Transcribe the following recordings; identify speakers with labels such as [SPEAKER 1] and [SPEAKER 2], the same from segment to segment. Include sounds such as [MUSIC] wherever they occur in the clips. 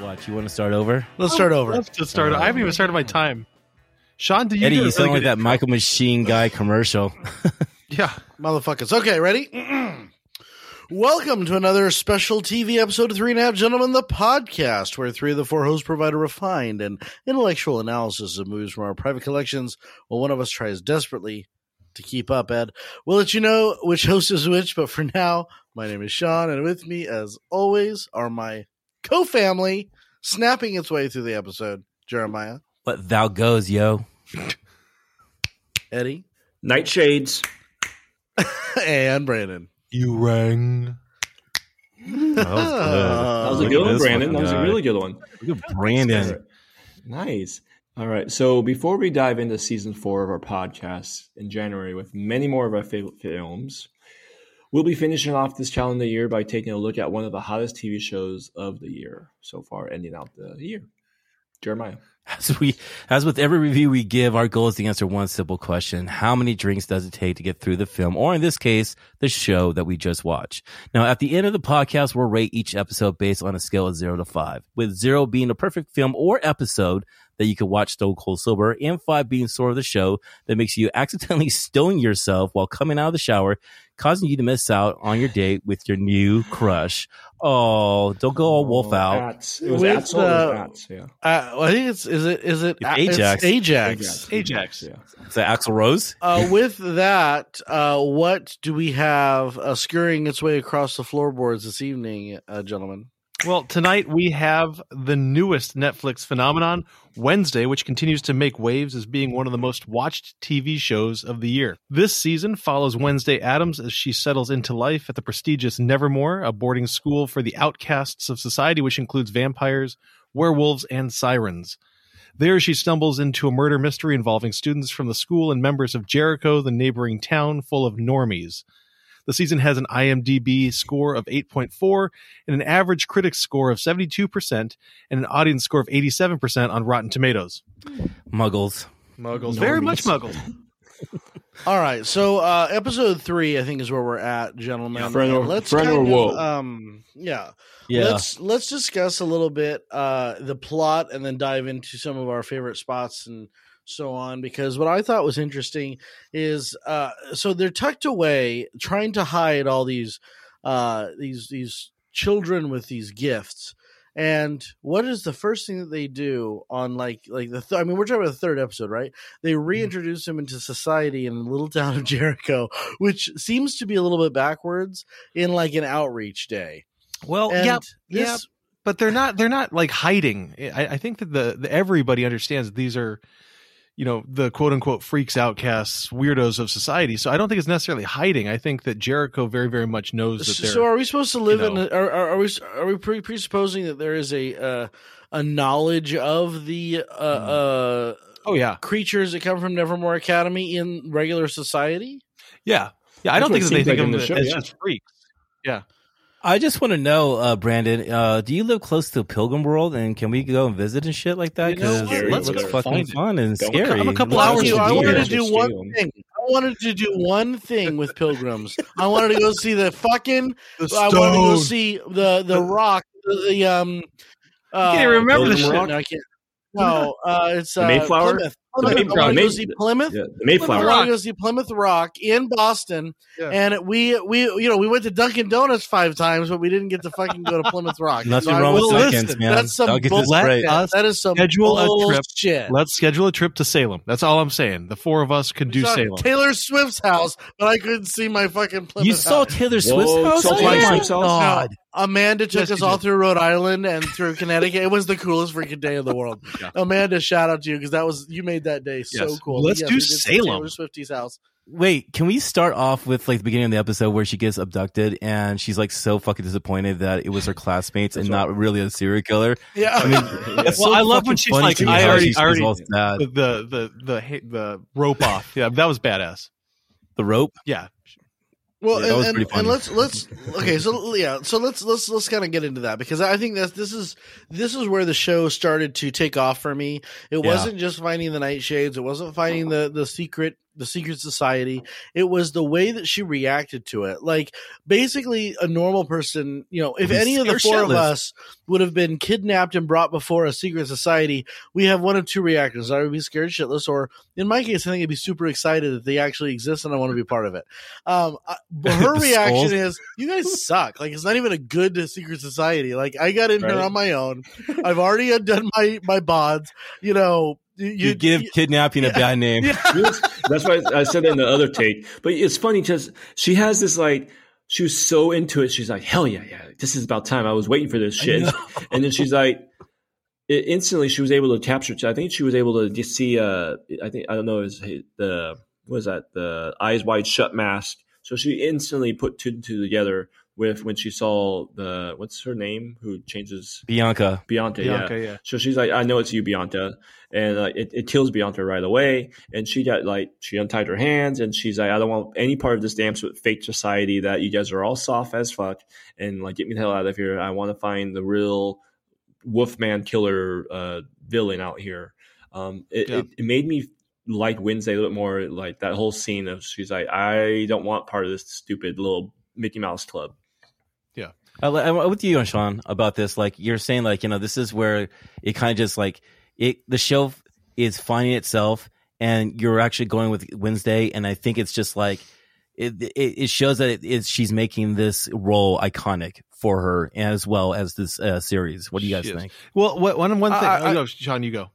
[SPEAKER 1] watch. You want to start over?
[SPEAKER 2] Let's start over.
[SPEAKER 3] Let's just start. I haven't even started my time. Sean, did you
[SPEAKER 1] Eddie,
[SPEAKER 3] do
[SPEAKER 1] you sound
[SPEAKER 3] really
[SPEAKER 1] like that
[SPEAKER 3] good
[SPEAKER 1] Micro Machine guy commercial. [LAUGHS]
[SPEAKER 3] Yeah.
[SPEAKER 2] Motherfuckers. Okay, ready? [CLEARS THROAT] Welcome to another special TV episode of Three and a Half Gentlemen, the podcast, where three of the four hosts provide a refined and intellectual analysis of movies from our private collections, while one of us tries desperately to keep up, Ed. We'll let you know which host is which, but for now, my name is Sean, and with me, as always, are my co family snapping its way through the episode Jeremiah,
[SPEAKER 1] Let thou goes, yo. [LAUGHS]
[SPEAKER 2] Eddie,
[SPEAKER 4] Nightshades. [LAUGHS]
[SPEAKER 2] and Brandon.
[SPEAKER 3] You rang.
[SPEAKER 1] That was good. Ah.
[SPEAKER 4] That was a good one, Brandon.
[SPEAKER 1] fucking
[SPEAKER 4] That was a really good one.
[SPEAKER 1] Look at Brandon.
[SPEAKER 4] Nice. All right. So before we dive into season four of our podcast in January with many more of our favorite films, we'll be finishing off this calendar year by taking a look at one of the hottest TV shows of the year so far, ending out the year. Jeremiah.
[SPEAKER 1] As we, as with every review we give, our goal is to answer one simple question: How many drinks does it take to get through the film, or in this case, the show that we just watched? Now, at the end of the podcast, we'll rate each episode based on a scale of zero to five, with zero being a perfect film or episode that you could watch stone cold sober, and five being sore of the show that makes you [LAUGHS] accidentally stone yourself while coming out of the shower, causing you to miss out on your date with your new crush. Oh, don't go all wolf
[SPEAKER 4] Oh,
[SPEAKER 1] out.
[SPEAKER 4] Ats. It was
[SPEAKER 2] With,
[SPEAKER 4] Ats. or
[SPEAKER 2] uh,
[SPEAKER 4] Ats, yeah.
[SPEAKER 2] Uh, well, I think it's is it is it
[SPEAKER 1] It's Ajax.
[SPEAKER 2] Ajax.
[SPEAKER 3] Ajax.
[SPEAKER 4] Yeah.
[SPEAKER 1] Is that Axl Rose?
[SPEAKER 2] Uh, with that, uh, what do we have uh, scurrying its way across the floorboards this evening, uh, gentlemen?
[SPEAKER 3] Well, tonight we have the newest Netflix phenomenon, Wednesday, which continues to make waves as being one of the most watched TV shows of the year. This season follows Wednesday Addams as she settles into life at the prestigious Nevermore, a boarding school for the outcasts of society, which includes vampires, werewolves, and sirens. There, she stumbles into a murder mystery involving students from the school and members of Jericho, the neighboring town full of normies. The season has an IMDb score of 8.4 and an average critic score of 72% and an audience score of 87% on Rotten Tomatoes.
[SPEAKER 1] Muggles.
[SPEAKER 3] Muggles. Very much muggles. [LAUGHS]
[SPEAKER 2] All right, so uh, episode three, I think, is where we're at, gentlemen.
[SPEAKER 4] Friend or-
[SPEAKER 2] And let's
[SPEAKER 4] friend or
[SPEAKER 2] of, um, yeah,
[SPEAKER 1] Yeah.
[SPEAKER 2] let's let's discuss a little bit uh, the plot and then dive into some of our favorite spots and so on. Because what I thought was interesting is uh, so they're tucked away, trying to hide all these uh, these these children with these gifts. And what is the first thing that they do on like like the th- I mean we're talking about the third episode right they reintroduce him into society in the little [LAUGHS] town of Jericho which seems to be a little bit backwards in like an outreach day
[SPEAKER 3] Well,
[SPEAKER 2] and
[SPEAKER 3] yeah,
[SPEAKER 2] this
[SPEAKER 3] yeah, but they're not. They're not like hiding. I, I think that the, the everybody understands these are, you know, the quote unquote freaks, outcasts, weirdos of society. So I don't think it's necessarily hiding. I think that Jericho very, very much knows that they're.
[SPEAKER 2] so are we supposed to live
[SPEAKER 3] you
[SPEAKER 2] in a, are, are, are we are we pre- presupposing that there is a uh, a knowledge of the uh, uh,
[SPEAKER 3] oh yeah,
[SPEAKER 2] creatures that come from Nevermore Academy in regular society
[SPEAKER 3] yeah, yeah. I
[SPEAKER 4] That's
[SPEAKER 3] don't think
[SPEAKER 4] it
[SPEAKER 3] that they think
[SPEAKER 4] like in
[SPEAKER 3] of
[SPEAKER 4] the
[SPEAKER 3] them
[SPEAKER 4] show,
[SPEAKER 3] as
[SPEAKER 4] yeah.
[SPEAKER 3] just freaks.
[SPEAKER 1] I just want to know, uh, Brandon, uh, do you live close to Pilgrim World and can we go and visit and shit like that?
[SPEAKER 3] You know
[SPEAKER 1] Because
[SPEAKER 3] what?
[SPEAKER 1] it
[SPEAKER 3] Let's
[SPEAKER 1] looks
[SPEAKER 4] go
[SPEAKER 1] fucking
[SPEAKER 3] find it.
[SPEAKER 1] fun and
[SPEAKER 4] Go-
[SPEAKER 1] scary.
[SPEAKER 3] I'm a couple
[SPEAKER 1] It
[SPEAKER 3] hours
[SPEAKER 2] Thank you. I wanted to do one thing. I wanted to do one thing with pilgrims. I wanted to go see the fucking.
[SPEAKER 3] The
[SPEAKER 2] I wanted to go see the the rock. The, the um. Uh,
[SPEAKER 3] can't even remember
[SPEAKER 4] the
[SPEAKER 2] shit.
[SPEAKER 4] shit.
[SPEAKER 2] No, I can't. No, uh, it's uh,
[SPEAKER 4] Mayflower?
[SPEAKER 2] Plymouth.
[SPEAKER 4] The
[SPEAKER 2] Plymouth. I
[SPEAKER 4] Mayflower.
[SPEAKER 2] to go
[SPEAKER 4] May-
[SPEAKER 2] see Plymouth.
[SPEAKER 4] Yeah, the
[SPEAKER 2] I
[SPEAKER 4] Mayflower.
[SPEAKER 2] wanted to go see Plymouth Rock in Boston,
[SPEAKER 3] Yeah.
[SPEAKER 2] and we we you know we went to Dunkin' Donuts five times, but we didn't get to fucking go to Plymouth Rock.
[SPEAKER 1] Nothing
[SPEAKER 2] So
[SPEAKER 1] wrong with
[SPEAKER 2] will
[SPEAKER 1] seconds,
[SPEAKER 2] listen.
[SPEAKER 1] man.
[SPEAKER 2] That's some
[SPEAKER 1] I'll get this
[SPEAKER 2] bullshit.
[SPEAKER 1] right.
[SPEAKER 3] Us
[SPEAKER 2] That is some
[SPEAKER 3] schedule a trip.
[SPEAKER 2] bullshit.
[SPEAKER 3] Let's schedule a trip to Salem. That's all I'm saying. The four of us can do
[SPEAKER 2] saw
[SPEAKER 3] Salem.
[SPEAKER 2] Taylor Swift's house, but I couldn't see my fucking Plymouth
[SPEAKER 1] You saw. Taylor Swift's
[SPEAKER 4] Whoa,
[SPEAKER 1] house? Oh
[SPEAKER 4] Taylor
[SPEAKER 1] my
[SPEAKER 4] Swift's house?
[SPEAKER 1] god.
[SPEAKER 2] Amanda took
[SPEAKER 3] Yes,
[SPEAKER 2] us all
[SPEAKER 3] did.
[SPEAKER 2] through Rhode Island and through Connecticut. It was the coolest freaking day of the world. [LAUGHS]
[SPEAKER 3] Yeah.
[SPEAKER 2] Amanda, shout out to you because that was you made that day so
[SPEAKER 3] Yes.
[SPEAKER 2] cool.
[SPEAKER 3] Let's
[SPEAKER 2] Yes,
[SPEAKER 3] do
[SPEAKER 2] we
[SPEAKER 3] Salem.
[SPEAKER 2] Taylor Swifty's house.
[SPEAKER 1] Wait, can we start off with like the beginning of the episode where she gets abducted and she's like so fucking disappointed that it was her classmates and
[SPEAKER 4] That's
[SPEAKER 1] not really a serial killer?
[SPEAKER 2] Yeah,
[SPEAKER 1] I mean, [LAUGHS]
[SPEAKER 4] Yeah.
[SPEAKER 3] Well,
[SPEAKER 1] so
[SPEAKER 3] I love when she's
[SPEAKER 1] funny
[SPEAKER 3] like, I already- I already-
[SPEAKER 1] all sad.
[SPEAKER 3] the the the the, the rope off. Yeah, that was badass.
[SPEAKER 1] The rope.
[SPEAKER 3] Yeah,
[SPEAKER 2] Well,
[SPEAKER 1] Yeah, that was
[SPEAKER 2] and,
[SPEAKER 1] pretty
[SPEAKER 2] and, and let's let's okay, so yeah, so let's let's let's kind of get into that because I think that this is this is where the show started to take off for me. It
[SPEAKER 1] Yeah.
[SPEAKER 2] wasn't just finding the nightshades, it wasn't finding the the secret the secret society. It was the way that she reacted to it. Like basically a normal person, you know, if any of the four of us would have been kidnapped and brought before a secret society, we have one of two reactions. I would be scared shitless, or in my case, I think I'd be super excited that they actually exist and I want to be part of it. Um, [LAUGHS] but her reaction
[SPEAKER 1] skulls.
[SPEAKER 2] is, "You guys suck. Like it's not even a good secret society. Like I got in here on my own. [LAUGHS] I've already done my my bonds. You know, you,
[SPEAKER 1] You, give kidnapping a bad name.
[SPEAKER 2] yeah,
[SPEAKER 4] That's why I said it in the other take. But it's funny because she has this like she was so into it. She's like, hell yeah, yeah, this is about time. I was waiting for this shit. And then she's like, it, instantly she was able to capture. I think she was able to just see. Uh, I think I don't know. Is the what is that? The eyes wide shut mask. So she instantly put two and two together with when she saw the what's her name who changes
[SPEAKER 1] Bianca.
[SPEAKER 4] Bianca. yeah.
[SPEAKER 3] Bianca, yeah.
[SPEAKER 4] So she's like, I know it's you, Bianca. And uh, it, it kills Bianca right away. And she got like, she untied her hands and she's like, I don't want any part of this damn with fake society that you guys are all soft as fuck. And like, get me the hell out of here. I want to find the real Wolfman killer uh, villain out here. Um, it,
[SPEAKER 3] Yeah.
[SPEAKER 4] it, it made me like Wednesday a little bit more. Like that whole scene of she's like, I don't want part of this stupid little Mickey Mouse club.
[SPEAKER 1] I, I'm with you, and Sean, about this. Like you're saying, like you know, this is where it kind of just like it. The show is finding itself, and you're actually going with Wednesday, and I think it's just like it. It, it shows that it is she's making this role iconic for her, as well as this uh, series. What do you guys
[SPEAKER 3] She is.
[SPEAKER 1] think?
[SPEAKER 3] Well, what, one one thing.
[SPEAKER 2] I- I-
[SPEAKER 3] oh, no, Sean, you go.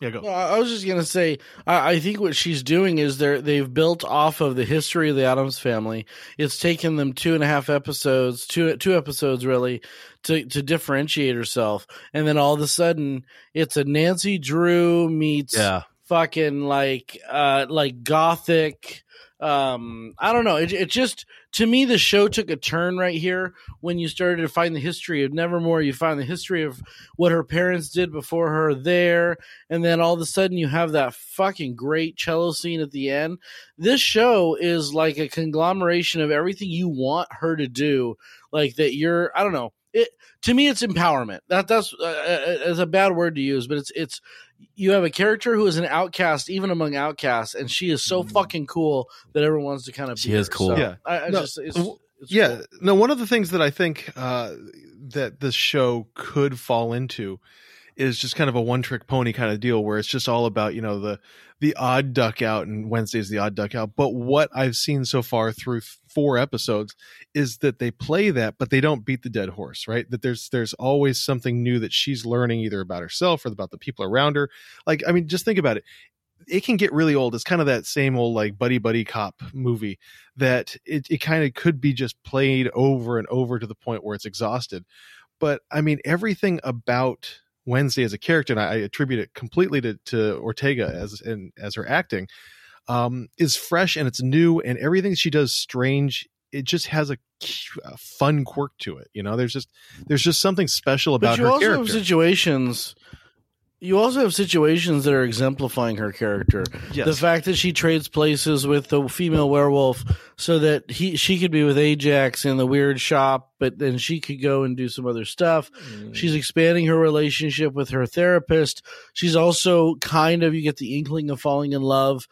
[SPEAKER 3] Yeah, go.
[SPEAKER 2] No, I was just gonna say, I, I think what she's doing is they're they've built off of the history of the Addams family. It's taken them two and a half episodes, two two episodes really, to to differentiate herself, and then all of a sudden it's a Nancy Drew meets
[SPEAKER 1] Yeah,
[SPEAKER 2] fucking like uh like gothic um i don't know. It, it just to me the show took a turn right here when you started to find the history of nevermore. You find the history of what her parents did before her there and then all of a sudden you have that fucking great cello scene at the end. This show is like a conglomeration of everything you want her to do like that you're i don't know. It to me it's empowerment. That that's uh, uh, is a bad word to use but it's it's you have a character who is an outcast even among outcasts and she is so fucking cool that everyone wants to kind of
[SPEAKER 1] She
[SPEAKER 2] be
[SPEAKER 1] is
[SPEAKER 2] her.
[SPEAKER 1] cool.
[SPEAKER 2] So,
[SPEAKER 3] Yeah.
[SPEAKER 2] I, I
[SPEAKER 3] No,
[SPEAKER 2] just it's, it's
[SPEAKER 3] yeah
[SPEAKER 2] cool.
[SPEAKER 3] no one of the things that i think uh that this show could fall into is just kind of a one trick pony kind of deal where it's just all about you know the the odd duck out and wednesday's the odd duck out but what i've seen so far through four episodes is that they play that but they don't beat the dead horse right? That there's there's always something new that she's learning either about herself or about the people around her. Like i mean just think about it. It can get really old. It's kind of that same old like buddy buddy cop movie that it, it kind of could be just played over and over to the point where it's exhausted. But I mean, everything about Wednesday as a character, and I, attribute it completely to, to Ortega as and as her acting, um, is fresh and it's new, and everything she does strange. It just has a, a fun quirk to it. You know, there's just there's just something special about
[SPEAKER 2] but you
[SPEAKER 3] her
[SPEAKER 2] also
[SPEAKER 3] character.
[SPEAKER 2] have situations you also have situations that are exemplifying her character
[SPEAKER 3] yes.
[SPEAKER 2] the fact that she trades places with the female werewolf so that he she could be with Ajax in the weird shop, but then she could go and do some other stuff. She's expanding her relationship with her therapist. She's also kind of you get the inkling of falling in love,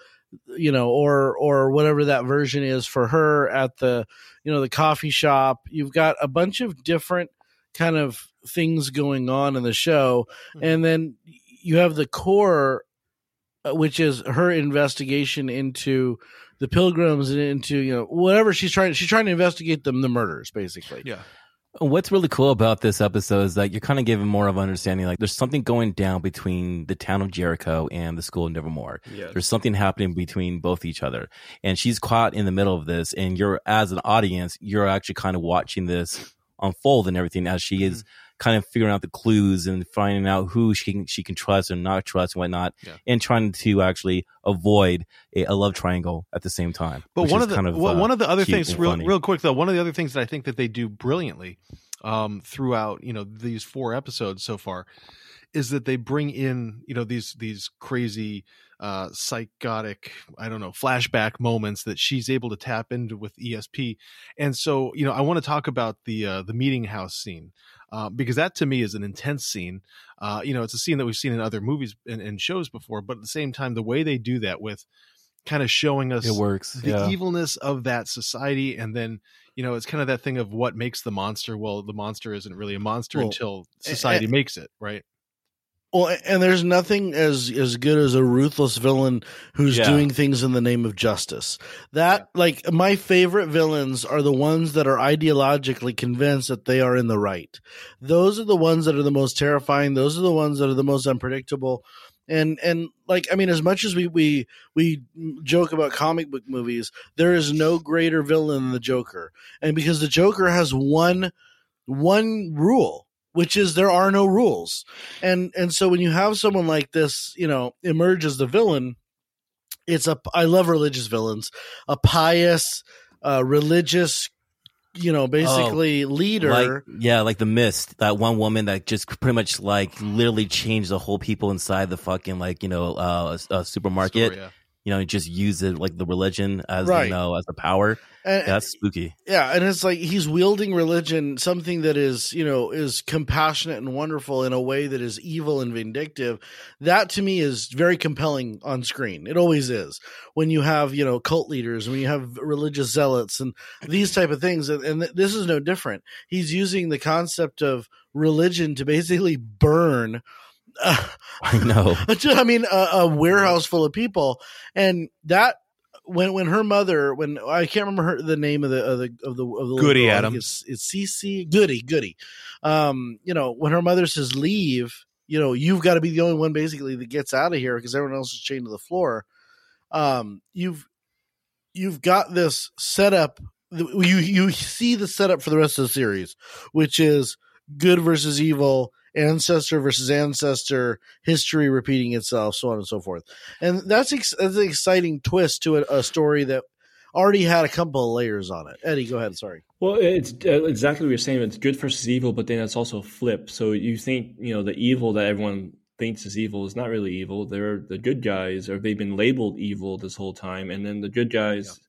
[SPEAKER 2] you know, or or whatever that version is for her at the you know the coffee shop. You've got a bunch of different kind of things going on in the show, and then you have the core uh, which is her investigation into the pilgrims and into you know whatever she's trying she's trying to investigate them the murders basically
[SPEAKER 3] yeah.
[SPEAKER 1] What's really cool about this episode is that you're kind of given more of an understanding. Like, there's something going down between the town of Jericho and the school of Nevermore.
[SPEAKER 4] Yes.
[SPEAKER 1] There's something happening between both each other, and she's caught in the middle of this. And you're, as an audience, you're actually kind of watching this unfold and everything as she is mm-hmm. Kind of figuring out the clues and finding out who she can she can trust and not trust and whatnot,
[SPEAKER 3] Yeah.
[SPEAKER 1] and trying to actually avoid a, a love triangle at the same time.
[SPEAKER 3] But one of the
[SPEAKER 1] kind of,
[SPEAKER 3] well,
[SPEAKER 1] uh,
[SPEAKER 3] one of the other things, real,
[SPEAKER 1] funny.
[SPEAKER 3] real quick though, one of the other things that I think that they do brilliantly um, throughout, you know, these four episodes so far, is that they bring in, you know, these these crazy, uh, psychotic, I don't know, flashback moments that she's able to tap into with ESP, and so you know, I want to talk about the uh, the meeting house scene. Uh, because that to me is an intense scene. Uh, you know, it's a scene that we've seen in other movies and, and shows before, but at the same time, the way they do that with kind of showing us
[SPEAKER 1] It works.
[SPEAKER 3] the
[SPEAKER 1] yeah.
[SPEAKER 3] evilness of that society and then you know it's kind of that thing of what makes the monster well the monster isn't really a monster
[SPEAKER 2] Well,
[SPEAKER 3] until society
[SPEAKER 2] a-
[SPEAKER 3] makes it right
[SPEAKER 2] Well, and there's nothing as as good as a ruthless villain who's
[SPEAKER 1] Yeah.
[SPEAKER 2] doing things in the name of justice. That like my favorite villains are the ones that are ideologically convinced that they are in the right. Those are the ones that are the most terrifying. Those are the ones that are the most unpredictable. And and like I mean, as much as we we we joke about comic book movies, there is no greater villain than the Joker. And because the Joker has one one rule, which is there are no rules and and so when you have someone like this you know emerge as the villain it's a i love religious villains a pious uh religious you know basically leader
[SPEAKER 1] Like yeah, like the mist, that one woman that just pretty much like literally changed the whole people inside the fucking like you know uh, uh supermarket.
[SPEAKER 3] Story, yeah.
[SPEAKER 1] You know, just use it like the religion as
[SPEAKER 2] Right.
[SPEAKER 1] you know as the power.
[SPEAKER 2] And,
[SPEAKER 1] That's spooky.
[SPEAKER 2] yeah and it's like he's wielding religion something that is you know is compassionate and wonderful in a way that is evil and vindictive. That to me is very compelling on screen. It always is. When you have you know cult leaders when you have religious zealots and these type of things and, and this is no different. He's using the concept of religion to basically burn uh, [LAUGHS]
[SPEAKER 1] I know. [LAUGHS]
[SPEAKER 2] I mean, a, a warehouse full of people, and that when when her mother, when I can't remember her the name of the of the of the, of the
[SPEAKER 3] Goody
[SPEAKER 2] girl,
[SPEAKER 3] Addams.
[SPEAKER 2] It's, it's Cece Goody Goody. Um, you know, when her mother says leave, you know, you've got to be the only one basically that gets out of here because everyone else is chained to the floor. Um, you've you've got this setup. You you see the setup for the rest of the series, which is good versus evil, ancestor versus ancestor, history repeating itself, so on and so forth. And that's ex- that's an exciting twist to a, a story that already had a couple of layers on it. Eddie, go ahead. Sorry.
[SPEAKER 4] Well, it's uh, exactly what you're saying. It's good versus evil, but then it's also flip. So you think you know the evil that everyone thinks is evil is not really evil. They're the good guys, or they've been labeled evil this whole time, and then the good guys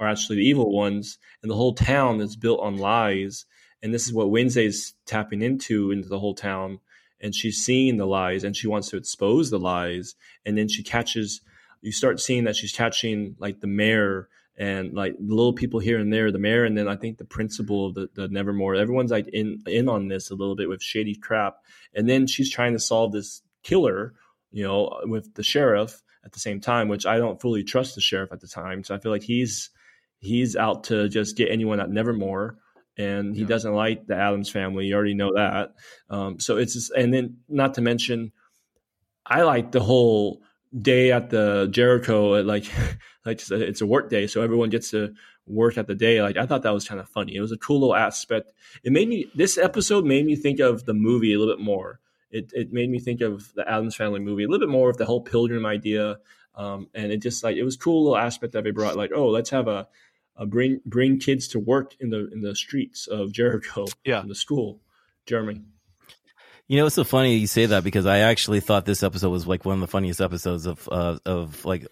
[SPEAKER 4] are actually the evil ones, and the whole town is built on lies. And this is what Wednesday's tapping into into the whole town, and she's seeing the lies, and she wants to expose the lies, and then she catches. You start seeing that she's catching like the mayor and like little people here and there, the mayor, and then I think the principal of the, the Nevermore. Everyone's like in in on this a little bit with shady crap, and then she's trying to solve this killer, you know, with the sheriff at the same time, which I don't fully trust the sheriff at the time. So I feel like he's he's out to just get anyone at Nevermore. And he
[SPEAKER 3] Yeah.
[SPEAKER 4] doesn't like the Addams family. You already know that. Um, so it's just, and then not to mention, I like the whole day at the Jericho. at, Like, [LAUGHS] like it's a, it's a work day, so everyone gets to work at the day. Like I thought that was kind of funny. It was a cool little aspect. It made me this episode made me think of the movie a little bit more. It it made me think of the Addams Family movie a little bit more of the whole pilgrim idea. Um, and it just like it was cool little aspect that they brought. Like oh, let's have a, a bring bring kids to work in the in the streets of Jericho.
[SPEAKER 3] Yeah.
[SPEAKER 4] in the school. Jeremy.
[SPEAKER 1] You know, it's so funny you say that because I actually thought this episode was like one of the funniest episodes of uh, of like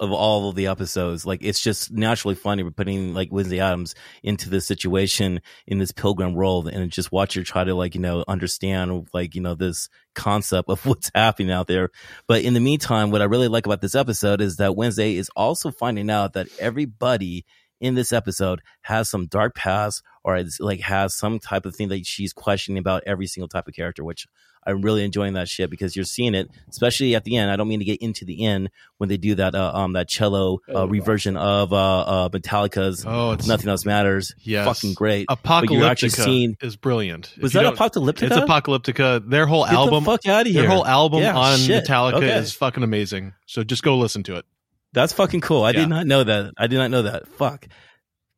[SPEAKER 1] of all of the episodes. Like it's just naturally funny. We're putting like Wednesday Addams into this situation in this pilgrim role, and just watch her try to like you know understand like you know this concept of [LAUGHS] what's happening out there. But in the meantime, what I really like about this episode is that Wednesday is also finding out that everybody in this episode has some dark past or is, like has some type of thing that she's questioning about every single type of character, which I'm really enjoying that shit because you're seeing it, especially at the end. I don't mean to get into the end when they do that uh, um that cello uh,
[SPEAKER 4] Oh,
[SPEAKER 1] reversion of uh, uh Metallica's
[SPEAKER 3] Oh, it's
[SPEAKER 1] Nothing Else Matters.
[SPEAKER 3] Yes.
[SPEAKER 1] Fucking great.
[SPEAKER 3] Apocalyptica
[SPEAKER 1] seeing
[SPEAKER 3] is brilliant.
[SPEAKER 1] was
[SPEAKER 3] If you
[SPEAKER 1] that Apocalyptica?
[SPEAKER 3] It's Apocalyptica. Their whole
[SPEAKER 1] Get
[SPEAKER 3] album,
[SPEAKER 1] the fuck out of here.
[SPEAKER 3] their whole album
[SPEAKER 1] Yeah,
[SPEAKER 3] on
[SPEAKER 1] shit.
[SPEAKER 3] Metallica
[SPEAKER 1] Okay.
[SPEAKER 3] is fucking amazing. So just go listen to it.
[SPEAKER 1] That's fucking cool. I
[SPEAKER 3] Yeah.
[SPEAKER 1] did not know that. I did not know that. Fuck.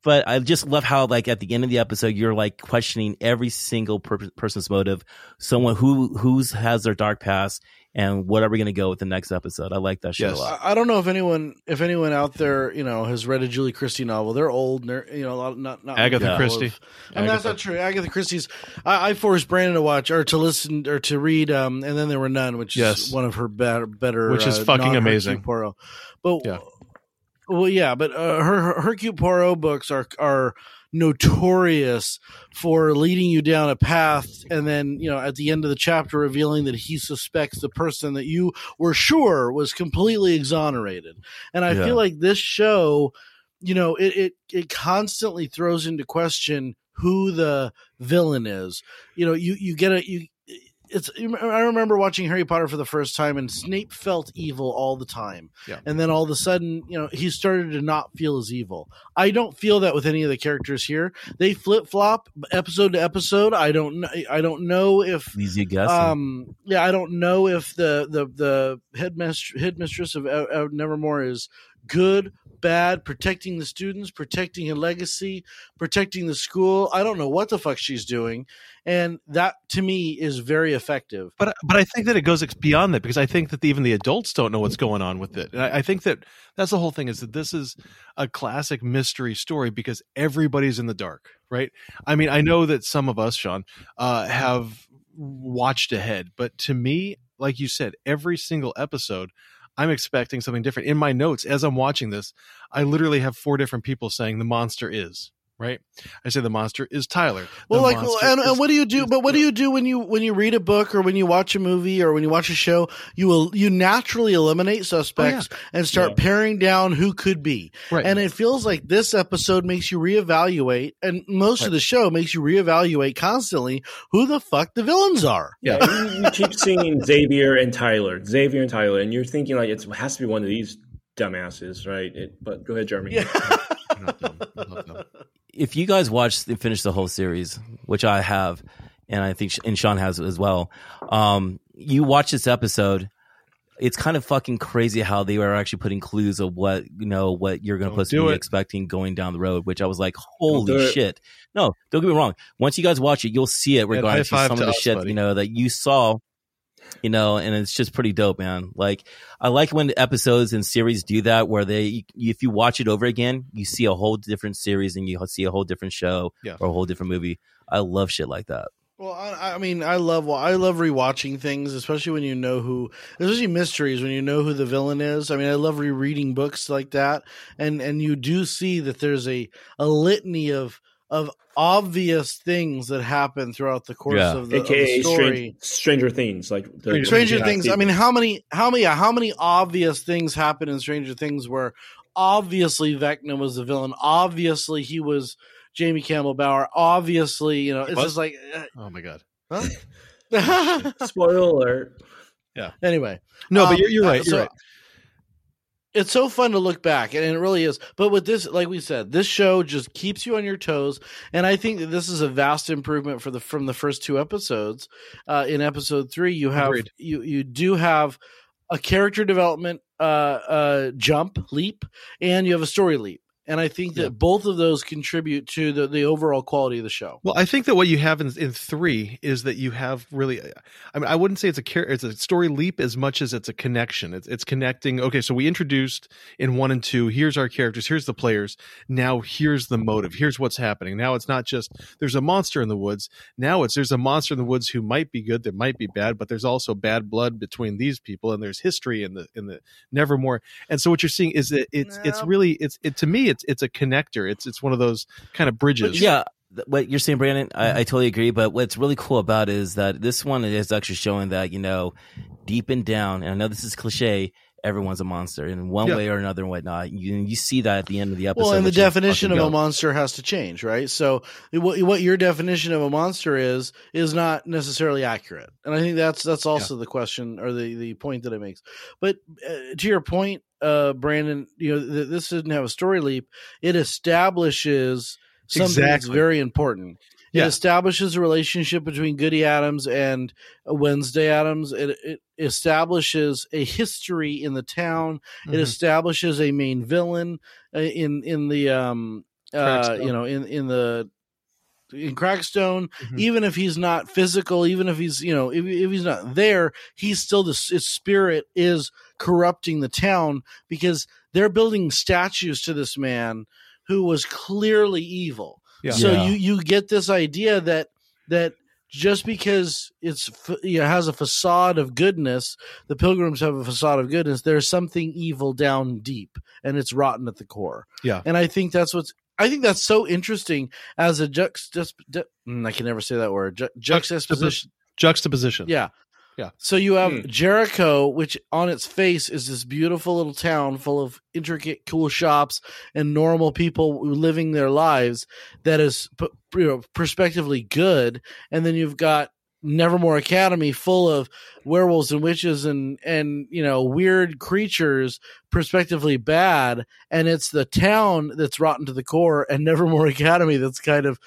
[SPEAKER 1] But I just love how, like, at the end of the episode, you're like questioning every single per- person's motive. Someone who who's has their dark past, and what are we going to go with the next episode? I like that shit
[SPEAKER 3] Yes.
[SPEAKER 1] a lot.
[SPEAKER 2] I I don't know if anyone if anyone out there you know has read a Julie Christie novel. They're old, they're you know a lot not not
[SPEAKER 3] Agatha
[SPEAKER 2] people
[SPEAKER 3] Christie.
[SPEAKER 2] have- and that's
[SPEAKER 3] Agatha.
[SPEAKER 2] not true. Agatha Christie's. I, I forced Brandon to watch or to listen or to read. Um, and then there were none, which
[SPEAKER 3] Yes.
[SPEAKER 2] is one of her better better,
[SPEAKER 3] Which is
[SPEAKER 2] uh,
[SPEAKER 3] fucking
[SPEAKER 2] non-Hercule
[SPEAKER 3] amazing.
[SPEAKER 2] Poirot. But
[SPEAKER 3] Yeah.
[SPEAKER 2] Well, yeah, but uh, her, her Hercule Poirot books are are notorious for leading you down a path and then you know at the end of the chapter revealing that he suspects the person that you were sure was completely exonerated and i
[SPEAKER 1] Yeah.
[SPEAKER 2] feel like this show you know it, it it constantly throws into question who the villain is you know you you get a you it's i remember watching harry potter for the first time and snape felt evil all the time
[SPEAKER 3] Yeah.
[SPEAKER 2] and then all of a sudden you know he started to not feel as evil i don't feel that with any of the characters here they flip-flop episode to episode i don't know i don't know if
[SPEAKER 1] Easy guessing.
[SPEAKER 2] um yeah i don't know if the the the headmistress headmistress of, of, of nevermore is good bad protecting the students protecting a legacy protecting the school i don't know what the fuck she's doing and that to me is very effective
[SPEAKER 3] But but I think that it goes beyond that because I think that even the adults don't know what's going on with it. And I, I think that that's the whole thing is that this is a classic mystery story because everybody's in the dark, right? I mean, I know that some of us, Sean, uh, have watched ahead, but to me, like you said, every single episode. I'm expecting something different. In my notes, as I'm watching this, I literally have four different people saying the monster is right. I say the monster is Tyler. The
[SPEAKER 2] well like well,
[SPEAKER 3] monster
[SPEAKER 2] and, and what do you do but what do you do when you when you read a book or when you watch a movie or when you watch a show you will you naturally eliminate oh, suspects and start
[SPEAKER 4] Yeah.
[SPEAKER 2] paring down who could be
[SPEAKER 3] right?
[SPEAKER 2] and it feels like this episode makes you reevaluate and most
[SPEAKER 3] Right.
[SPEAKER 2] of the show makes you reevaluate constantly who the fuck the villains are
[SPEAKER 4] Yeah, you, you keep seeing Xavier and Tyler, Xavier and Tyler, and you're thinking like it's, it has to be one of these dumbasses, right? It, but go ahead, Jeremy.
[SPEAKER 3] I'm [LAUGHS] not dumb. I'm not dumb.
[SPEAKER 1] if you guys watch and finish the whole series, which I have, and I think and Sean has as well, um, you watch this episode. It's kind of fucking crazy how they were actually putting clues of what you know what you're going to
[SPEAKER 3] Don't
[SPEAKER 1] possibly be expecting going down the road. Which I was like, holy
[SPEAKER 4] it.
[SPEAKER 1] shit! No, don't get me wrong. Once you guys watch it, you'll see it regarding to some of the shit
[SPEAKER 3] buddy.
[SPEAKER 1] you know that you saw. You know, and it's just pretty dope, man. Like I like when episodes and series do that, where they, if you watch it over again, you see a whole different series and you see a whole different show
[SPEAKER 3] Yeah.
[SPEAKER 1] or a whole different movie. I love shit like that.
[SPEAKER 2] Well, I, I mean, I love I love rewatching things, especially when you know who, especially mysteries when you know who the villain is. I mean, I love rereading books like that, and and you do see that there's a a litany of of obvious things that happen throughout the course
[SPEAKER 1] Yeah.
[SPEAKER 2] of the, of the story.
[SPEAKER 4] Stranger, Stranger Things, like the,
[SPEAKER 2] Stranger
[SPEAKER 4] the-
[SPEAKER 2] Things. I mean, how many, how many, how many obvious things happen in Stranger Things where obviously Vecna was the villain, obviously he was Jamie Campbell Bower, obviously, you know, it's
[SPEAKER 3] Was?
[SPEAKER 2] just like.
[SPEAKER 3] Oh my god.
[SPEAKER 2] uh, [LAUGHS]
[SPEAKER 4] spoiler alert. Yeah.
[SPEAKER 2] Anyway,
[SPEAKER 3] No, but
[SPEAKER 2] Um,
[SPEAKER 3] you're, you're
[SPEAKER 2] uh,
[SPEAKER 3] right. You're
[SPEAKER 2] so
[SPEAKER 3] right.
[SPEAKER 2] It's so fun to look back, and it really is. But with this, like we said, this show just keeps you on your toes, and I think that this is a vast improvement for the from the first two episodes. Uh, in episode three, you have
[SPEAKER 3] Agreed.
[SPEAKER 2] you you do have a character development uh, uh, jump leap, and you have a story leap, and I think that
[SPEAKER 3] Yeah.
[SPEAKER 2] both of those contribute to the the overall quality of the show.
[SPEAKER 3] Well, I think that what you have in, in three is that you have really. I mean, I wouldn't say it's a it's a story leap as much as it's a connection. It's it's connecting. Okay, so we introduced in one and two. Here's our characters. Here's the players. Now here's the motive. Here's what's happening. Now it's not just there's a monster in the woods. Now it's there's a monster in the woods who might be good, that might be bad, but there's also bad blood between these people, and there's history in the in the Nevermore. And so what you're seeing is that it's it's really it's it to me it's it's a connector. It's it's one of those kind of bridges.
[SPEAKER 1] Yeah, what you're saying, Brandon, I, I totally agree. But what's really cool about it is that this one is actually showing that you know, deep and down, and I know this is cliche. Everyone's a monster in one
[SPEAKER 3] Yeah.
[SPEAKER 1] way or another and whatnot. You you see that at the end of the episode.
[SPEAKER 2] Well, and the definition of
[SPEAKER 1] fucking
[SPEAKER 2] a monster has to change, right? So, what, what your definition of a monster is is not necessarily accurate, and I think that's that's also the question or the the point that it makes. But uh, to your point, uh, Brandon, you know, th- this didn't have a story leap. It establishes something that's very important. It
[SPEAKER 3] Yeah.
[SPEAKER 2] establishes a relationship between Goody Addams and Wednesday Addams. It, it establishes a history in the town. It
[SPEAKER 3] Mhm.
[SPEAKER 2] establishes a main villain uh, in in the um uh you know in in the in Crackstone.
[SPEAKER 3] Mhm.
[SPEAKER 2] Even if he's not physical, even if he's you know if, if he's not there, he's still the his spirit is corrupting the town because they're building statues to this man who was clearly evil.
[SPEAKER 3] Yeah.
[SPEAKER 2] So
[SPEAKER 1] Yeah.
[SPEAKER 2] you you get this idea that that just because it's you know, has a facade of goodness, the pilgrims have a facade of goodness. There's something evil down deep, and it's rotten at the core.
[SPEAKER 3] Yeah.
[SPEAKER 2] and I think that's what's. I think that's so interesting as a juxt. mm, I can never say that word. Ju- juxtaposition.
[SPEAKER 3] Juxtaposition.
[SPEAKER 2] Yeah.
[SPEAKER 3] Yeah.
[SPEAKER 2] So you have
[SPEAKER 4] Hmm.
[SPEAKER 2] Jericho, which on its face is this beautiful little town full of intricate, cool shops and normal people living their lives that is you know, prospectively good. And then you've got Nevermore Academy full of werewolves and witches and, and, you know, weird creatures prospectively bad. And it's the town that's rotten to the core and [LAUGHS] Nevermore Academy that's kind of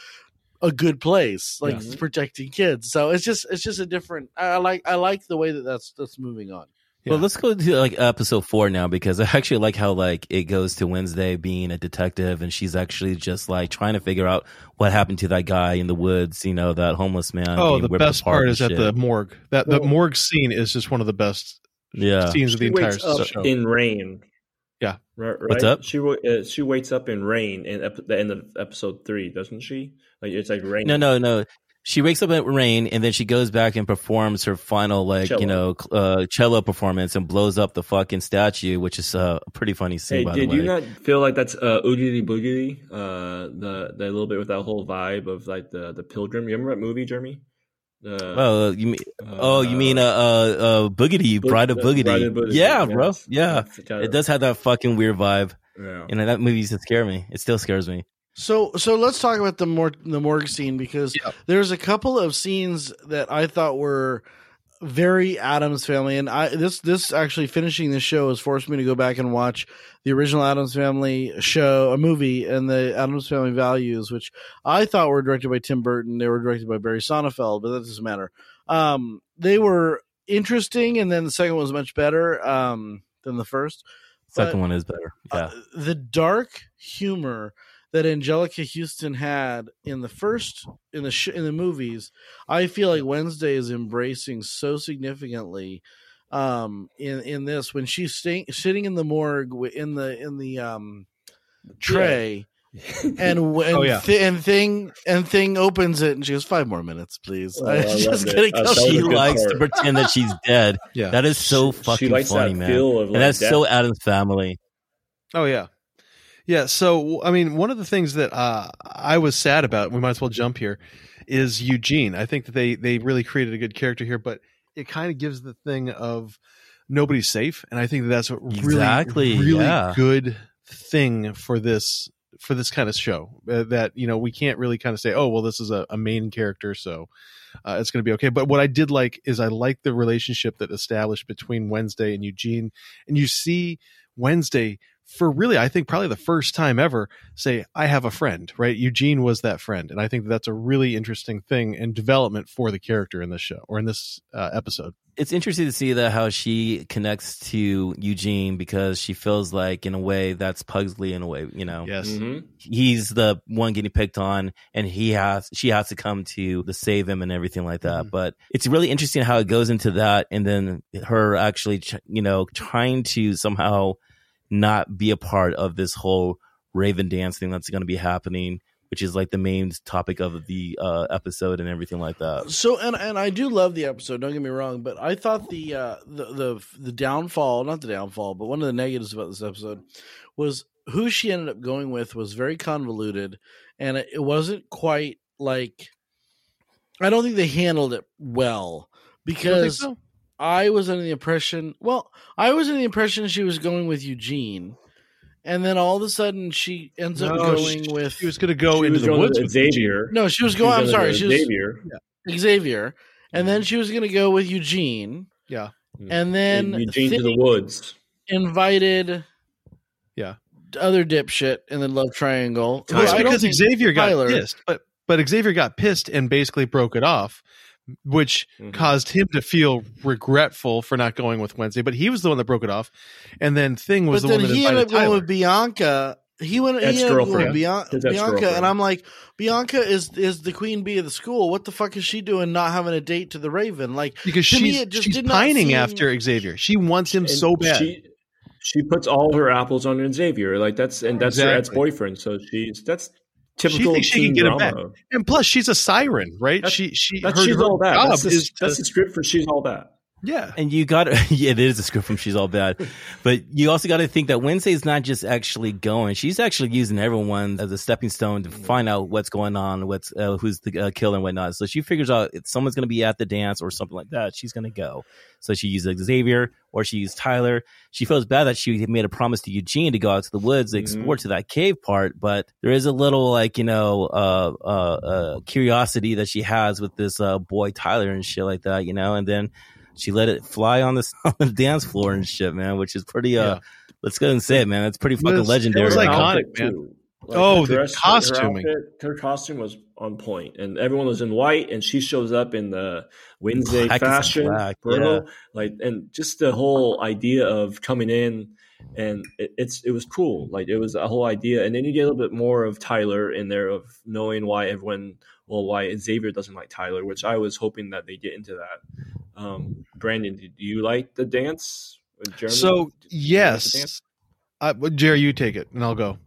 [SPEAKER 2] a good place, like
[SPEAKER 4] Yeah.
[SPEAKER 2] protecting kids. So it's just it's just a different. I I like I like the way that that's that's moving on.
[SPEAKER 3] Yeah.
[SPEAKER 1] Well, let's go to like episode four now because I actually like how like it goes to Wednesday being a detective and she's actually just like trying to figure out what happened to that guy in the woods. You know, that homeless man.
[SPEAKER 3] Oh, the best part is at the morgue. That the
[SPEAKER 4] Well-
[SPEAKER 3] morgue scene is just one of the best
[SPEAKER 1] yeah.
[SPEAKER 3] scenes of the
[SPEAKER 4] She
[SPEAKER 3] entire
[SPEAKER 4] up
[SPEAKER 3] show.
[SPEAKER 4] in rain.
[SPEAKER 3] Yeah.
[SPEAKER 4] Right. right?
[SPEAKER 1] What's up?
[SPEAKER 4] She wa- uh, she wakes up in rain in ep- the end of episode three, doesn't she? Like it's like rain.
[SPEAKER 1] No, no, no. She wakes up at rain and then she goes back and performs her final like
[SPEAKER 4] Cello.
[SPEAKER 1] you know uh, cello performance and blows up the fucking statue, which is uh, a pretty funny scene.
[SPEAKER 4] Hey,
[SPEAKER 1] by
[SPEAKER 4] did
[SPEAKER 1] the way.
[SPEAKER 4] you not feel like that's uh, oogity boogity? Uh, the the little bit with that whole vibe of like the the pilgrim. You remember that movie, Jeremy? The,
[SPEAKER 1] Oh, you mean? oh, you mean uh, uh, uh, Boogity,
[SPEAKER 4] Bo-
[SPEAKER 1] Bride of Boogity?
[SPEAKER 4] Bride of Boogity,
[SPEAKER 1] Yeah, bro. Yeah, it does have that fucking weird vibe.
[SPEAKER 4] Yeah.
[SPEAKER 1] And that movie used to scare me. It still scares me.
[SPEAKER 2] So so let's talk about the mor- the morgue scene because
[SPEAKER 3] Yep.
[SPEAKER 2] there's a couple of scenes that I thought were very Addams Family, and I this this actually finishing this show has forced me to go back and watch the original Addams Family show, a movie, and the Addams Family Values, which I thought were directed by Tim Burton. They were directed by Barry Sonnenfeld, but that doesn't matter. Um, they were interesting, and then the second one was much better um, than the first.
[SPEAKER 1] Second
[SPEAKER 2] But-
[SPEAKER 1] one is better. Yeah.
[SPEAKER 2] Uh, the dark humor that Anjelica Huston had in the first in the sh- in the movies, I feel like Wednesday is embracing so significantly um in in this when she's staying, sitting in the morgue wi- in the in the um tray and when [LAUGHS]
[SPEAKER 3] Oh, yeah.
[SPEAKER 2] thi- and thing and thing opens it and she goes five more minutes please
[SPEAKER 4] Oh, [LAUGHS]
[SPEAKER 2] I
[SPEAKER 4] I
[SPEAKER 2] just
[SPEAKER 4] loved
[SPEAKER 2] gonna go
[SPEAKER 4] thought it was
[SPEAKER 1] she
[SPEAKER 4] a good
[SPEAKER 1] likes to pretend that she's dead.
[SPEAKER 3] yeah.
[SPEAKER 1] That is so
[SPEAKER 4] She-
[SPEAKER 1] fucking
[SPEAKER 4] she likes
[SPEAKER 1] funny,
[SPEAKER 4] that
[SPEAKER 1] man.
[SPEAKER 4] feel of
[SPEAKER 1] and
[SPEAKER 4] like
[SPEAKER 1] that's
[SPEAKER 4] death.
[SPEAKER 1] so Adam's family.
[SPEAKER 3] Oh yeah, yeah. So I mean, one of the things that uh, I was sad about, we might as well jump here, is Eugene. I think that they they really created a good character here, but it kind of gives the thing of nobody's safe, and I think that that's a really
[SPEAKER 1] Exactly,
[SPEAKER 3] really
[SPEAKER 1] yeah.
[SPEAKER 3] good thing for this for this kind of show. Uh, that you know we can't really kind of say, oh well, this is a, a main character, so. Uh, it's going to be okay. But what I did like is I like the relationship that established between Wednesday and Eugene, and you see Wednesday for really, I think probably the first time ever say, I have a friend, right? Eugene was that friend. And I think that's a really interesting thing and development for the character in this show or in this uh, episode.
[SPEAKER 1] It's interesting to see that how she connects to Eugene because she feels like in a way that's Pugsley in a way, you know.
[SPEAKER 3] Yes.
[SPEAKER 4] Mhm.
[SPEAKER 1] He's the one getting picked on and he has she has to come to to save him and everything like that.
[SPEAKER 3] Mhm.
[SPEAKER 1] But it's really interesting how it goes into that and then her actually ch- you know trying to somehow not be a part of this whole Raven dance thing that's going to be happening, which is like the main topic of the uh, episode and everything like that.
[SPEAKER 2] So and and I do love the episode. Don't get me wrong, but I thought the uh, the the the downfall, not the downfall, but one of the negatives about this episode was who she ended up going with was very convoluted, and it, it wasn't quite like. I don't think they handled it well
[SPEAKER 3] You don't think
[SPEAKER 2] because
[SPEAKER 3] so?
[SPEAKER 2] I was under the impression. Well, I was under the impression she was going with Eugene, and then all of a sudden she ends up going
[SPEAKER 3] she,
[SPEAKER 2] with
[SPEAKER 3] She was going to go into the
[SPEAKER 4] going
[SPEAKER 3] woods
[SPEAKER 4] with
[SPEAKER 3] with
[SPEAKER 4] Xavier.
[SPEAKER 2] no, she was
[SPEAKER 4] She
[SPEAKER 2] going. I'm sorry, she was
[SPEAKER 4] Xavier. Yeah.
[SPEAKER 2] Xavier, and then she was going to go with Eugene,
[SPEAKER 3] Yeah. Mm.
[SPEAKER 2] and then
[SPEAKER 4] And Eugene to the woods.
[SPEAKER 2] invited
[SPEAKER 3] Yeah.
[SPEAKER 2] other dipshit in the love triangle. who
[SPEAKER 3] Well, it's
[SPEAKER 2] I don't
[SPEAKER 3] because Xavier got
[SPEAKER 2] Tyler.
[SPEAKER 3] pissed, but but Xavier got pissed and basically broke it off, which
[SPEAKER 4] Mhm.
[SPEAKER 3] caused him to feel regretful for not going with Wednesday. But he was the one that broke it off, and then Thing was
[SPEAKER 2] But
[SPEAKER 3] the
[SPEAKER 2] then
[SPEAKER 3] one that
[SPEAKER 2] he ended
[SPEAKER 3] invited
[SPEAKER 2] up going with Bianca. He went.
[SPEAKER 4] That's
[SPEAKER 2] he ended up going with. Bian- Bianca,
[SPEAKER 4] girlfriend.
[SPEAKER 2] and I'm like, Bianca is is the queen bee of the school. What the fuck is she doing? Not having a date to the Raven? Like
[SPEAKER 3] because
[SPEAKER 2] to me,
[SPEAKER 3] she's,
[SPEAKER 2] just
[SPEAKER 3] she's
[SPEAKER 2] did
[SPEAKER 3] pining
[SPEAKER 2] seem-
[SPEAKER 3] after Xavier. She wants him
[SPEAKER 4] And
[SPEAKER 3] so bad.
[SPEAKER 4] She, she puts all her apples on Xavier. Like that's and that's her ex boyfriend. So she's that's typical
[SPEAKER 3] thinks she can get him
[SPEAKER 4] drama.
[SPEAKER 3] And plus, she's a siren, right?
[SPEAKER 4] That's-
[SPEAKER 3] she she
[SPEAKER 4] That's
[SPEAKER 3] her,
[SPEAKER 4] she's
[SPEAKER 3] her
[SPEAKER 4] all that. That's the,
[SPEAKER 3] is to-
[SPEAKER 4] that's the script for she's all that.
[SPEAKER 3] Yeah.
[SPEAKER 1] And you got [LAUGHS] yeah, it is a script from She's All Bad. But you also got to think that Wednesday's not just actually going. She's actually using everyone as a stepping stone to find out what's going on, what's, uh, who's the uh, killer and whatnot. So she figures out if someone's going to be at the dance or something like that, she's going to go. So she uses Xavier or she used Tyler. She feels bad that she made a promise to Eugene to go out to the woods to explore to that cave part, but there is a little like, you know, uh, uh, uh, curiosity that she has with this, uh, boy Tyler and shit like that, you know, and then, she let it fly on the, [LAUGHS] on the dance floor and shit, man, which is pretty, uh,
[SPEAKER 3] Yeah.
[SPEAKER 1] let's go and say it, man. It's pretty fucking
[SPEAKER 3] was- it
[SPEAKER 1] legendary.
[SPEAKER 3] was iconic, man.
[SPEAKER 4] too.
[SPEAKER 3] Oh,
[SPEAKER 4] her
[SPEAKER 3] the
[SPEAKER 4] her outfit- Her, costume was on point, and everyone was in white, and she shows up in the Wednesday
[SPEAKER 1] Black
[SPEAKER 4] fashion,
[SPEAKER 1] black,
[SPEAKER 4] purple, like, and just the whole idea of coming in, and it, it's it was cool. Like it was a whole idea, and then you get a little bit more of Tyler in there of knowing why everyone, well, why Xavier doesn't like Tyler, which I was hoping that they get into that. Um, Brandon, do you like the dance? Jeremy,
[SPEAKER 3] So
[SPEAKER 4] did you like the
[SPEAKER 3] yes,
[SPEAKER 4] dance?
[SPEAKER 3] I, well, Jerry, you take it, and I'll go.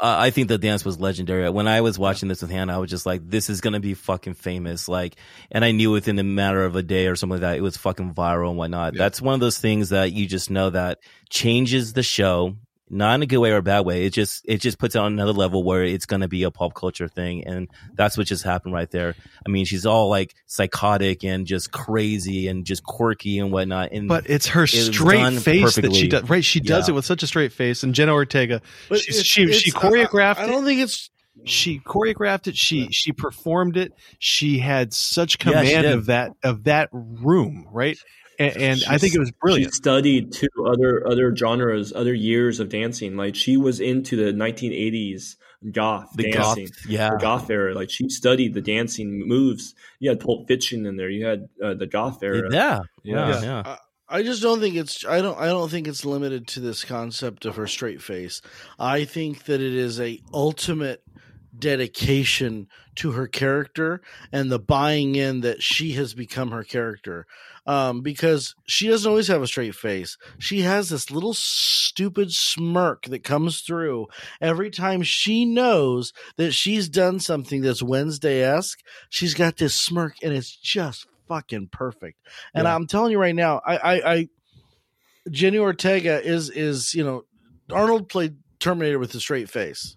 [SPEAKER 1] uh, I think the dance was legendary. When I was watching this with Hannah, I was just like, this is going to be fucking famous. Like, and I knew within a matter of a day or something like that, it was fucking viral and whatnot.
[SPEAKER 3] Yeah.
[SPEAKER 1] That's one of those things that you just know that changes the show, not in a good way or a bad way. It just, it just puts it on another level where it's going to be a pop culture thing. And that's what just happened right there. I mean, she's all like psychotic and just crazy and just quirky and whatnot. And
[SPEAKER 3] But it's her
[SPEAKER 1] was
[SPEAKER 3] straight
[SPEAKER 1] done
[SPEAKER 3] face that she does. Right, she does
[SPEAKER 1] Yeah.
[SPEAKER 3] it with such a straight face. And Jenna Ortega,
[SPEAKER 2] But
[SPEAKER 3] she's,
[SPEAKER 2] it's-
[SPEAKER 3] she she choreographed
[SPEAKER 2] I, I don't think it's
[SPEAKER 3] she choreographed it she she performed it she had such
[SPEAKER 1] Yeah, she
[SPEAKER 3] command
[SPEAKER 1] did.
[SPEAKER 3] of that of that room right and, and i think it was brilliant.
[SPEAKER 4] She studied two other other genres, other years of dancing. Like she was into the 1980s goth
[SPEAKER 1] the
[SPEAKER 4] dancing,
[SPEAKER 1] goth, yeah.
[SPEAKER 4] the goth era. Like she studied the dancing moves. You had Pulp Fiction in there. You had uh, the goth era.
[SPEAKER 1] Yeah. Yeah.
[SPEAKER 4] Yeah.
[SPEAKER 1] yeah.
[SPEAKER 2] I just don't think it's I don't I don't think it's limited to this concept of her straight face. I think that it is a ultimate dedication to her character and the buying in that she has become her character. Um, because she doesn't always have a straight face. She has this little stupid smirk that comes through every time she knows that she's done something that's Wednesday esque. She's got this smirk and it's just fucking perfect. And
[SPEAKER 3] Yeah.
[SPEAKER 2] I'm telling you right now, I, I, I Jenny Ortega is is you know Arnold played Terminator with a straight face.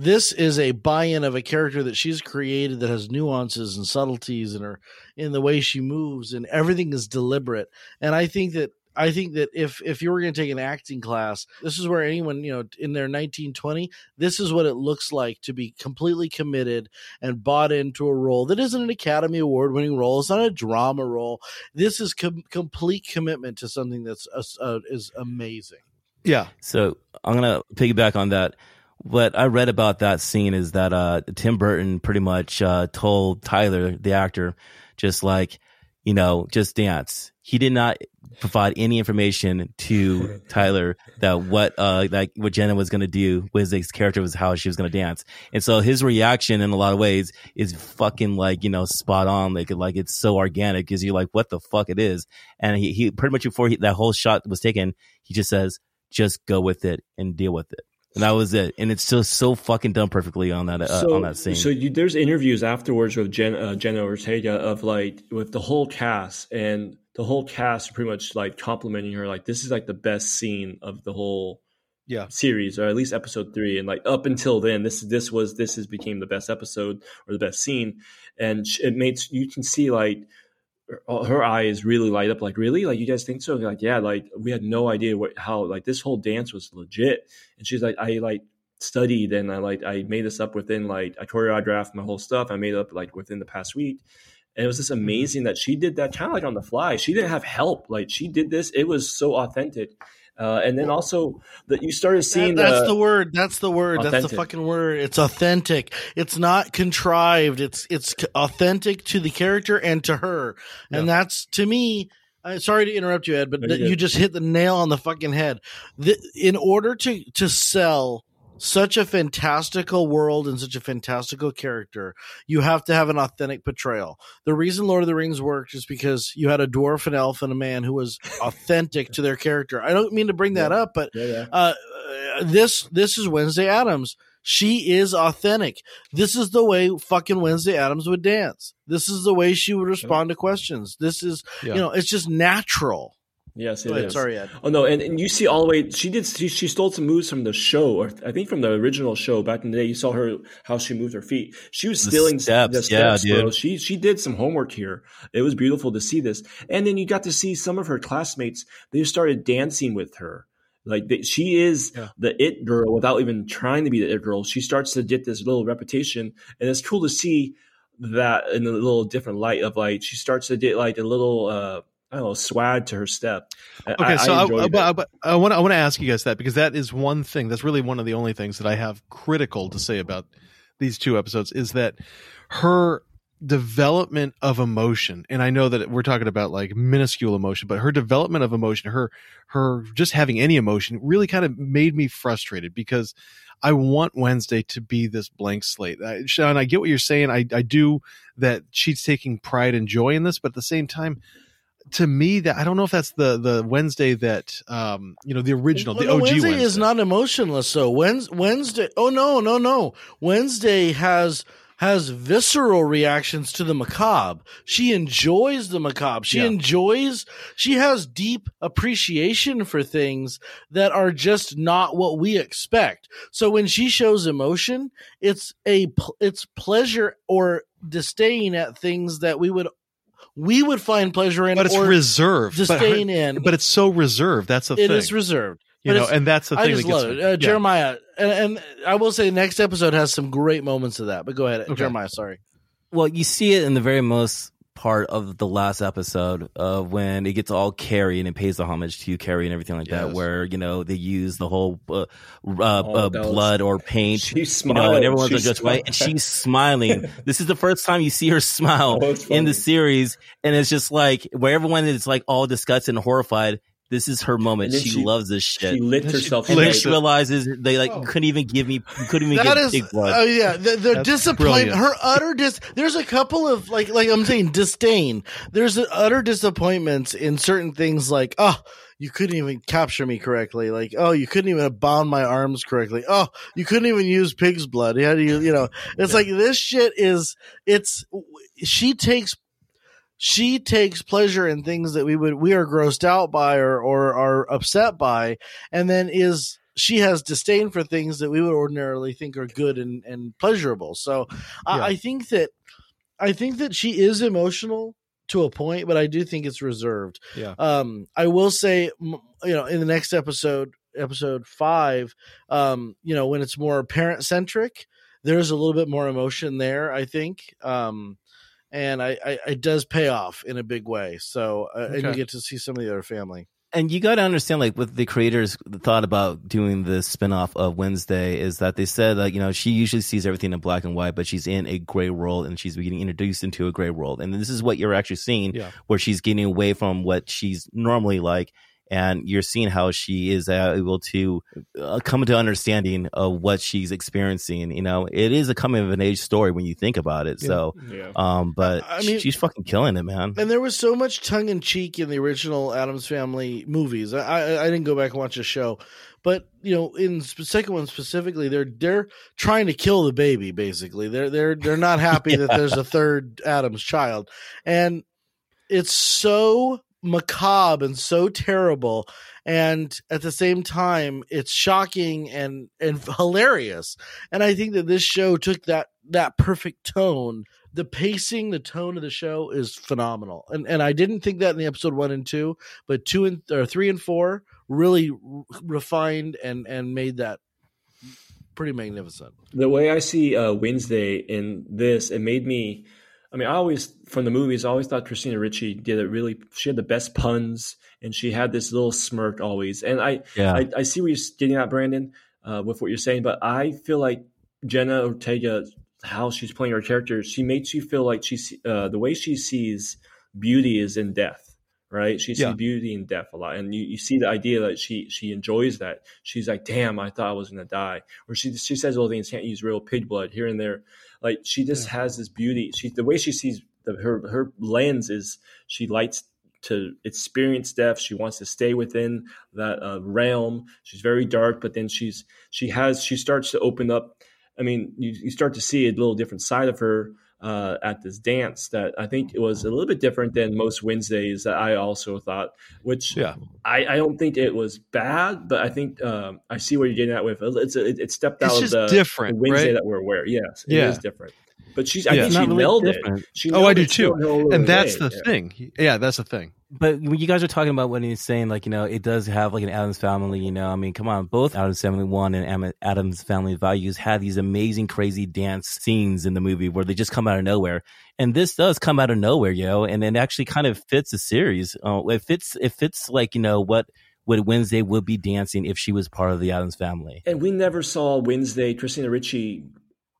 [SPEAKER 2] This is a buy-in of a character that she's created that has nuances and subtleties in her in the way she moves and everything is deliberate. And I think that I think that if if you were going to take an acting class, this is where anyone you know in their 1920, this is what it looks like to be completely committed and bought into a role that isn't an Academy Award winning role. It's not a drama role. This is com- complete commitment to something that's uh, uh, is amazing.
[SPEAKER 3] yeah
[SPEAKER 1] So I'm gonna piggyback on that. What I read about that scene is that uh, Tim Burton pretty much uh, told Tyler, the actor, just like, you know, just dance. He did not provide any information to [LAUGHS] Tyler that what uh like what Jenna was gonna do with his character was how she was gonna dance. And so his reaction in a lot of ways is fucking like, you know, spot on. Like like it's so organic because you're like, what the fuck it is. And he, he pretty much before he, that whole shot was taken, he just says, just go with it and deal with it. And that was it. And it's just so fucking done perfectly on that uh, on that scene.
[SPEAKER 4] So you, there's interviews afterwards with Jen, uh, Jenna Ortega of like with the whole cast and the whole cast pretty much like complimenting her like this is like the best scene of the whole
[SPEAKER 3] Yeah.
[SPEAKER 4] series or at least episode three and like up until then this this was this has became the best episode or the best scene and it makes you can see like her, her eyes really light up like really? Like you guys think so? Like yeah like we had no idea what how like this whole dance was legit. And she's like i like studied and i like i made this up within like i choreographed my whole stuff. I made it up like within the past week. And it was just mm-hmm. amazing that she did that kind of like on the fly. She didn't have help. Like she did this. It was so authentic uh, and then also that you started seeing
[SPEAKER 2] That- that's
[SPEAKER 4] the,
[SPEAKER 2] the word. That's the word. That's the fucking word. It's authentic. It's not contrived. It's it's authentic to the character and to her. And that's to me. Uh, sorry to interrupt you, Ed, but th- you just hit the nail on the fucking head. The, in order to to sell such a fantastical world and such a fantastical character, you have to have an authentic portrayal. The reason Lord of the Rings worked is because you had a dwarf, an elf, and a man who was [LAUGHS] authentic to their character. I don't mean to bring that up, but
[SPEAKER 4] yeah, yeah.
[SPEAKER 2] uh, uh, this this is Wednesday Addams. She is authentic. This is the way fucking Wednesday Addams would dance. This is the way she would respond to questions. This is,
[SPEAKER 3] Yeah.
[SPEAKER 2] you know, it's just natural.
[SPEAKER 4] Yes, it
[SPEAKER 2] Go ahead,
[SPEAKER 4] is.
[SPEAKER 2] sorry, Ed.
[SPEAKER 4] Oh no, and, and you see all the way she did she, she stole some moves from the show, or I think from the original show back in the day. You saw her how she moved her feet. She was
[SPEAKER 1] The
[SPEAKER 4] stealing
[SPEAKER 1] steps,
[SPEAKER 4] the
[SPEAKER 1] yeah,
[SPEAKER 4] steps, bro.
[SPEAKER 1] dude.
[SPEAKER 4] She she did some homework here. It was beautiful to see this, and then you got to see some of her classmates. They started dancing with her. Like they, she is
[SPEAKER 3] Yeah.
[SPEAKER 4] the it girl without even trying to be the it girl. She starts to get this little reputation, and it's cool to see that in a little different light of like she starts to get like a little uh I don't know swag to her step. I-
[SPEAKER 3] Okay, so I, but, but I want I want to ask you guys that because that is one thing that's really one of the only things that I have critical to say about these two episodes is that her development of emotion and I know that we're talking about like minuscule emotion but her development of emotion her her just having any emotion really kind of made me frustrated because I want Wednesday to be this blank slate. I, Sean, I get what you're saying. I, I do that she's taking pride and joy in this, but at the same time, to me, that I don't know if that's the the Wednesday that um you know the original, the
[SPEAKER 2] Well,
[SPEAKER 3] OG
[SPEAKER 2] Wednesday,
[SPEAKER 3] Wednesday.
[SPEAKER 2] is not emotionless. So Wednesday, Wednesday. Oh no, no, no. Wednesday has has visceral reactions to the macabre. She enjoys the macabre. She
[SPEAKER 3] Yeah.
[SPEAKER 2] enjoys. She has deep appreciation for things that are just not what we expect. So when she shows emotion, it's a it's pleasure or disdain at things that we would we would find pleasure in,
[SPEAKER 3] but it's
[SPEAKER 2] or
[SPEAKER 3] reserved. But, her-
[SPEAKER 2] disdain in.
[SPEAKER 3] but it's so reserved. That's the
[SPEAKER 2] it
[SPEAKER 3] thing.
[SPEAKER 2] It is reserved.
[SPEAKER 3] you know, and that's the
[SPEAKER 2] I
[SPEAKER 3] thing
[SPEAKER 2] just
[SPEAKER 3] that gets
[SPEAKER 2] love
[SPEAKER 3] me.
[SPEAKER 2] it. Uh,
[SPEAKER 3] Yeah.
[SPEAKER 2] Jeremiah, and, and I will say, next episode has some great moments of that. But go ahead,
[SPEAKER 3] Okay.
[SPEAKER 2] Jeremiah. Sorry.
[SPEAKER 1] Well, you see it in the very most part of the last episode of when it gets all Carrie and it pays the homage to Carrie and everything like that, where you know they use the whole uh, uh, uh, blood or [LAUGHS] paint,
[SPEAKER 4] She
[SPEAKER 1] you know, and everyone's like just white, and she's smiling. [LAUGHS] this is the first time you see her smile
[SPEAKER 4] Oh,
[SPEAKER 1] in the series, and it's just like where everyone is like all disgusted and horrified. This is her moment. She,
[SPEAKER 4] she-
[SPEAKER 1] loves this shit.
[SPEAKER 4] She lit
[SPEAKER 3] And she
[SPEAKER 4] herself.
[SPEAKER 1] and then she realizes they like
[SPEAKER 2] Oh.
[SPEAKER 1] couldn't even give me, couldn't even
[SPEAKER 2] That
[SPEAKER 1] get
[SPEAKER 2] is,
[SPEAKER 1] big blood.
[SPEAKER 2] oh yeah, the, the
[SPEAKER 3] That's
[SPEAKER 2] disappointment, her utter dis. There's a couple of like, like I'm saying, disdain. There's an utter disappointments in certain things, like, oh, you couldn't even capture me correctly. Like, oh, you couldn't even bound my arms correctly. Oh, you couldn't even use pig's blood. How do you, you know? It's like this shit is. It's she takes she takes pleasure in things that we would we are grossed out by or or are upset by and then is she has disdain for things that we would ordinarily think are good and, and pleasurable so
[SPEAKER 3] Yeah.
[SPEAKER 2] I, I think that i think that she is emotional to a point but i do think it's reserved
[SPEAKER 3] Yeah.
[SPEAKER 2] um i will say you know in the next episode episode five um you know when it's more parent centric there's a little bit more emotion there i think um and I, I it does pay off in a big way. So uh, and you get to see some of the other family.
[SPEAKER 1] and you got to understand like what the creators thought about doing this spin-off of wednesday is that they said like you know she usually sees everything in black and white but she's in a gray world and she's getting introduced into a gray world and this is what you're actually seeing
[SPEAKER 3] Yeah.
[SPEAKER 1] where she's getting away from what she's normally like and you're seeing how she is uh, able to uh, come to understanding of what she's experiencing you know it is a coming of an age story when you think about it
[SPEAKER 3] Yeah.
[SPEAKER 1] so
[SPEAKER 4] Yeah.
[SPEAKER 1] um but
[SPEAKER 2] I mean-
[SPEAKER 1] she's fucking killing it man
[SPEAKER 2] And there was so much tongue in cheek in the original Addams Family movies. I, I I didn't go back and watch the show, but you know, in the second one specifically, they're they're trying to kill the baby. Basically, they're they're they're not [LAUGHS] happy that there's a third Addams child, and it's so macabre and so terrible and at the same time it's shocking and and [LAUGHS] hilarious. And i think that this show took that that perfect tone. The pacing the tone of the show is phenomenal. And and i didn't think that in the episode one and two but two and or three and four really r- refined and and made that pretty magnificent.
[SPEAKER 4] The way I see uh, Wednesday in this, it made me. I mean, I always from the movies, I always thought Christina Ricci did it really. She had the best puns, and she had this little smirk always. And I,
[SPEAKER 1] yeah
[SPEAKER 4] I, I see where you're getting at, Brandon, uh, with what you're saying. But I feel like Jenna Ortega, how she's playing her character, she makes you feel like she's uh, the way she sees beauty is in death. Right, she sees
[SPEAKER 3] Yeah.
[SPEAKER 4] beauty in death a lot, and you, you see the idea that she she enjoys that. She's like, "Damn, I thought I was gonna die," or she she says little things, "Can't use real pig blood" here and there. Like she just has this beauty. She the way she sees the, her her lens is she likes to experience death. She wants to stay within that uh, realm. She's very dark, but then she's she has she starts to open up I mean, you, you start to see a little different side of her uh, at this dance that I think it was a little bit different than most Wednesdays that I also thought, which
[SPEAKER 3] Yeah.
[SPEAKER 4] I, I don't think it was bad, but I think um, I see where you're getting at with it's it, it stepped
[SPEAKER 3] It's
[SPEAKER 4] out
[SPEAKER 3] just
[SPEAKER 4] of the,
[SPEAKER 3] different,
[SPEAKER 4] the Wednesday
[SPEAKER 3] right?
[SPEAKER 4] that we're aware. Yes, it
[SPEAKER 3] Yeah.
[SPEAKER 4] is different. But she's I
[SPEAKER 3] Yeah.
[SPEAKER 4] think she
[SPEAKER 1] not really
[SPEAKER 4] nailed
[SPEAKER 1] different.
[SPEAKER 4] it. She
[SPEAKER 3] Oh, I do too.
[SPEAKER 4] in her own
[SPEAKER 3] And that's
[SPEAKER 4] way.
[SPEAKER 3] the
[SPEAKER 4] Yeah.
[SPEAKER 3] thing. Yeah, that's the thing.
[SPEAKER 1] But when you guys are talking about what he's saying like you know it does have like an Addams family, you know, I mean, come on, both Addams Family One and Am- Addams Family Values had these amazing, crazy dance scenes in the movie where they just come out of nowhere, and this does come out of nowhere, you know, and it actually kind of fits the series. Uh, it fits, it fits like you know what what Wednesday would be dancing if she was part of the Addams family.
[SPEAKER 4] And we never saw Wednesday, Christina Ricci.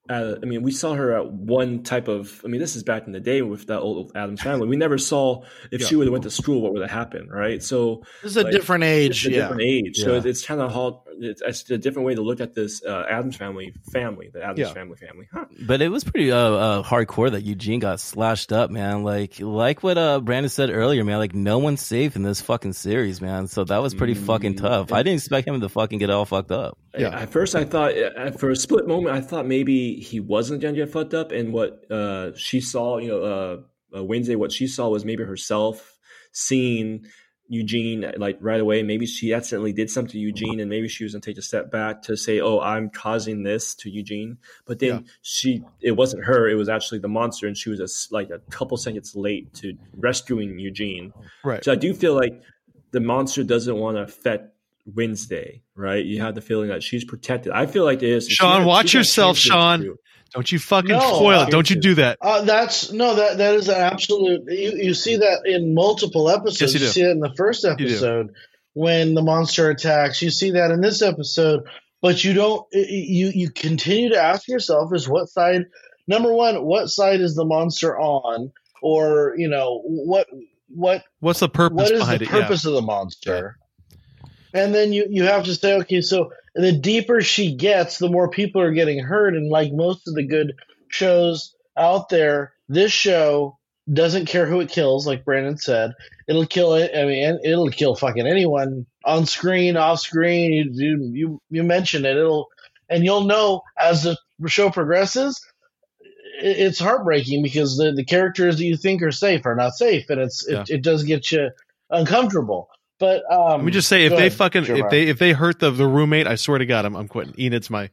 [SPEAKER 4] Uh, I mean, we saw her at one type of. I mean, this is back in the day with that old Addams family. We never saw if she would have went to school, what would have happened, right? So
[SPEAKER 2] This is a
[SPEAKER 4] Like,
[SPEAKER 2] different age.
[SPEAKER 4] it's a
[SPEAKER 2] yeah.
[SPEAKER 4] different age. So
[SPEAKER 1] Yeah.
[SPEAKER 4] it's, it's kind of hard. It's, it's a different way to look at this uh, Addams family family, the Addams
[SPEAKER 3] Yeah.
[SPEAKER 4] family family. Huh.
[SPEAKER 1] But it was pretty uh, uh hardcore that Eugene got slashed up, man. Like like what uh Brandon said earlier, man. Like no one's safe in this fucking series, man. So that was pretty fucking
[SPEAKER 4] Mm,
[SPEAKER 1] tough. I didn't expect him to fucking get all fucked up.
[SPEAKER 3] Yeah.
[SPEAKER 4] At first, I thought for a split moment, I thought maybe he wasn't to get fucked up, and what uh, she saw, you know, uh, uh, Wednesday, what she saw was maybe herself seeing Eugene like right away. Maybe she accidentally did something to Eugene, and maybe she was going to take a step back to say, "Oh, I'm causing this to Eugene." But then
[SPEAKER 3] Yeah.
[SPEAKER 4] she, it wasn't her; it was actually the monster, and she was a like a couple seconds late to rescuing Eugene.
[SPEAKER 3] Right.
[SPEAKER 4] So I do feel like the monster doesn't want to affect Wednesday, right? You have the feeling that she's protected. I feel like it is.
[SPEAKER 3] Sean,
[SPEAKER 4] She-
[SPEAKER 3] watch
[SPEAKER 4] she
[SPEAKER 3] yourself, Sean.
[SPEAKER 4] to-
[SPEAKER 3] Don't you fucking
[SPEAKER 2] No,
[SPEAKER 3] spoil
[SPEAKER 2] uh,
[SPEAKER 3] it. Don't you do that.
[SPEAKER 2] Uh, that's no, that that is an absolute. You, you see that in multiple episodes.
[SPEAKER 3] Yes, you do.
[SPEAKER 2] see it in the first episode when the monster attacks. You see that in this episode, but you don't. You you continue to ask yourself: Is what side? Number one, what side is the monster on? Or you know what what
[SPEAKER 3] What's the purpose
[SPEAKER 2] what is
[SPEAKER 3] behind
[SPEAKER 2] the
[SPEAKER 3] it? Yeah.
[SPEAKER 2] purpose of the monster? And then you you have to say, okay, so the deeper she gets, the more people are getting hurt. And like most of the good shows out there, this show doesn't care who it kills, like Brandon said. It'll kill it. I mean, it'll kill fucking anyone on screen, off screen. You you you, you mention it, it'll and you'll know as the show progresses. It's heartbreaking because the, the characters that you think are safe are not safe, and it's
[SPEAKER 3] Yeah.
[SPEAKER 2] it, it does get you uncomfortable. But um,
[SPEAKER 3] Let me just say, if they
[SPEAKER 2] ahead,
[SPEAKER 3] fucking
[SPEAKER 2] Jeremiah.
[SPEAKER 3] if they if they hurt the, the roommate, I swear to God, I'm I'm quitting. Enid's my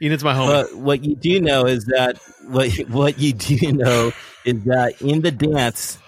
[SPEAKER 3] Enid's my homie.
[SPEAKER 1] But what you do know is that what what you do know is that in the dance,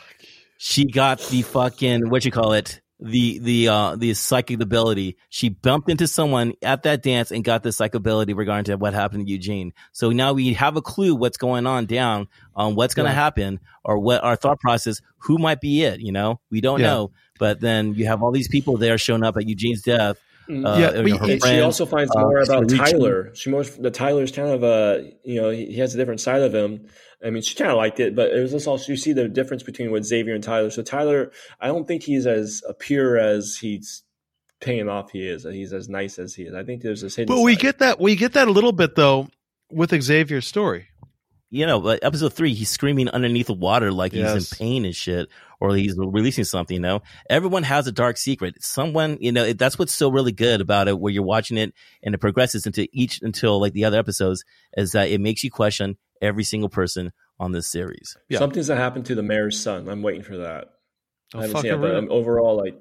[SPEAKER 1] she got the fucking what you call it the the uh the psychic ability. She bumped into someone at that dance and got the psychic ability regarding to what happened to Eugene. So now we have a clue what's going on down on what's going to
[SPEAKER 3] Yeah.
[SPEAKER 1] happen or what our thought process. Who might be it? You know, we don't
[SPEAKER 3] Yeah.
[SPEAKER 1] know. But then you have all these people there showing up at Eugene's death.
[SPEAKER 4] Mm.
[SPEAKER 1] Uh,
[SPEAKER 3] Yeah,
[SPEAKER 1] you know,
[SPEAKER 3] we-
[SPEAKER 4] she also finds
[SPEAKER 1] uh,
[SPEAKER 4] more about Tyler. She more the Tyler's kind of a you know he, he has a different side of him. I mean, she kind of liked it, but it was just also you see the difference between what Xavier and Tyler. So Tyler, I don't think he's as pure as he's paying off. He is. He's as nice as he is. I think there's this hidden.
[SPEAKER 3] But we
[SPEAKER 4] side.
[SPEAKER 3] get that we get that a little bit though with Xavier's story.
[SPEAKER 1] You know, but episode three, he's screaming underneath the water like he's in pain and shit, or he's releasing something. You know, everyone has a dark secret. Someone, you know, it, that's what's so really good about it, where you're watching it and it progresses into each until like the other episodes, is that it makes you question every single person on this series.
[SPEAKER 3] Yeah.
[SPEAKER 4] Something's that happened to the mayor's son. I'm waiting for that.
[SPEAKER 3] Oh,
[SPEAKER 4] I haven't seen it, but
[SPEAKER 3] it.
[SPEAKER 4] um, overall, like,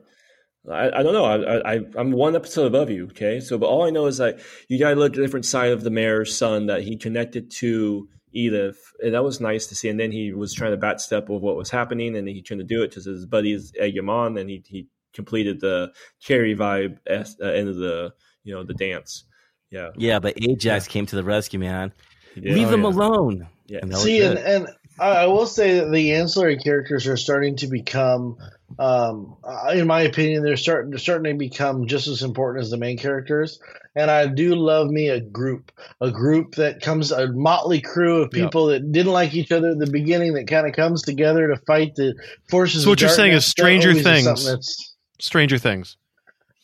[SPEAKER 4] I, I don't know. I, I, I'm one episode above you. Okay. So, but all I know is that you got to look at a different side of the mayor's son that he connected to Edith. And that was nice to see. And then he was trying to bat step with what was happening and he tried to do it because his buddies egg him on and he, he completed the Carrie vibe at the uh, end of the, you know, the dance. Yeah.
[SPEAKER 1] Yeah, but Ajax came to the rescue, man.
[SPEAKER 4] he did.
[SPEAKER 1] Leave
[SPEAKER 3] Oh,
[SPEAKER 1] them
[SPEAKER 3] yeah.
[SPEAKER 1] alone.
[SPEAKER 4] Yeah.
[SPEAKER 1] And
[SPEAKER 2] See, and, and I I will say that the ancillary characters are starting to become, um, uh, in my opinion, they're starting they're starting to become just as important as the main characters. And I do love me a group, a group that comes a motley crew of people that didn't like each other at the beginning that kind of comes together to fight the forces.
[SPEAKER 3] So what you're saying is Stranger Things. Stranger Things.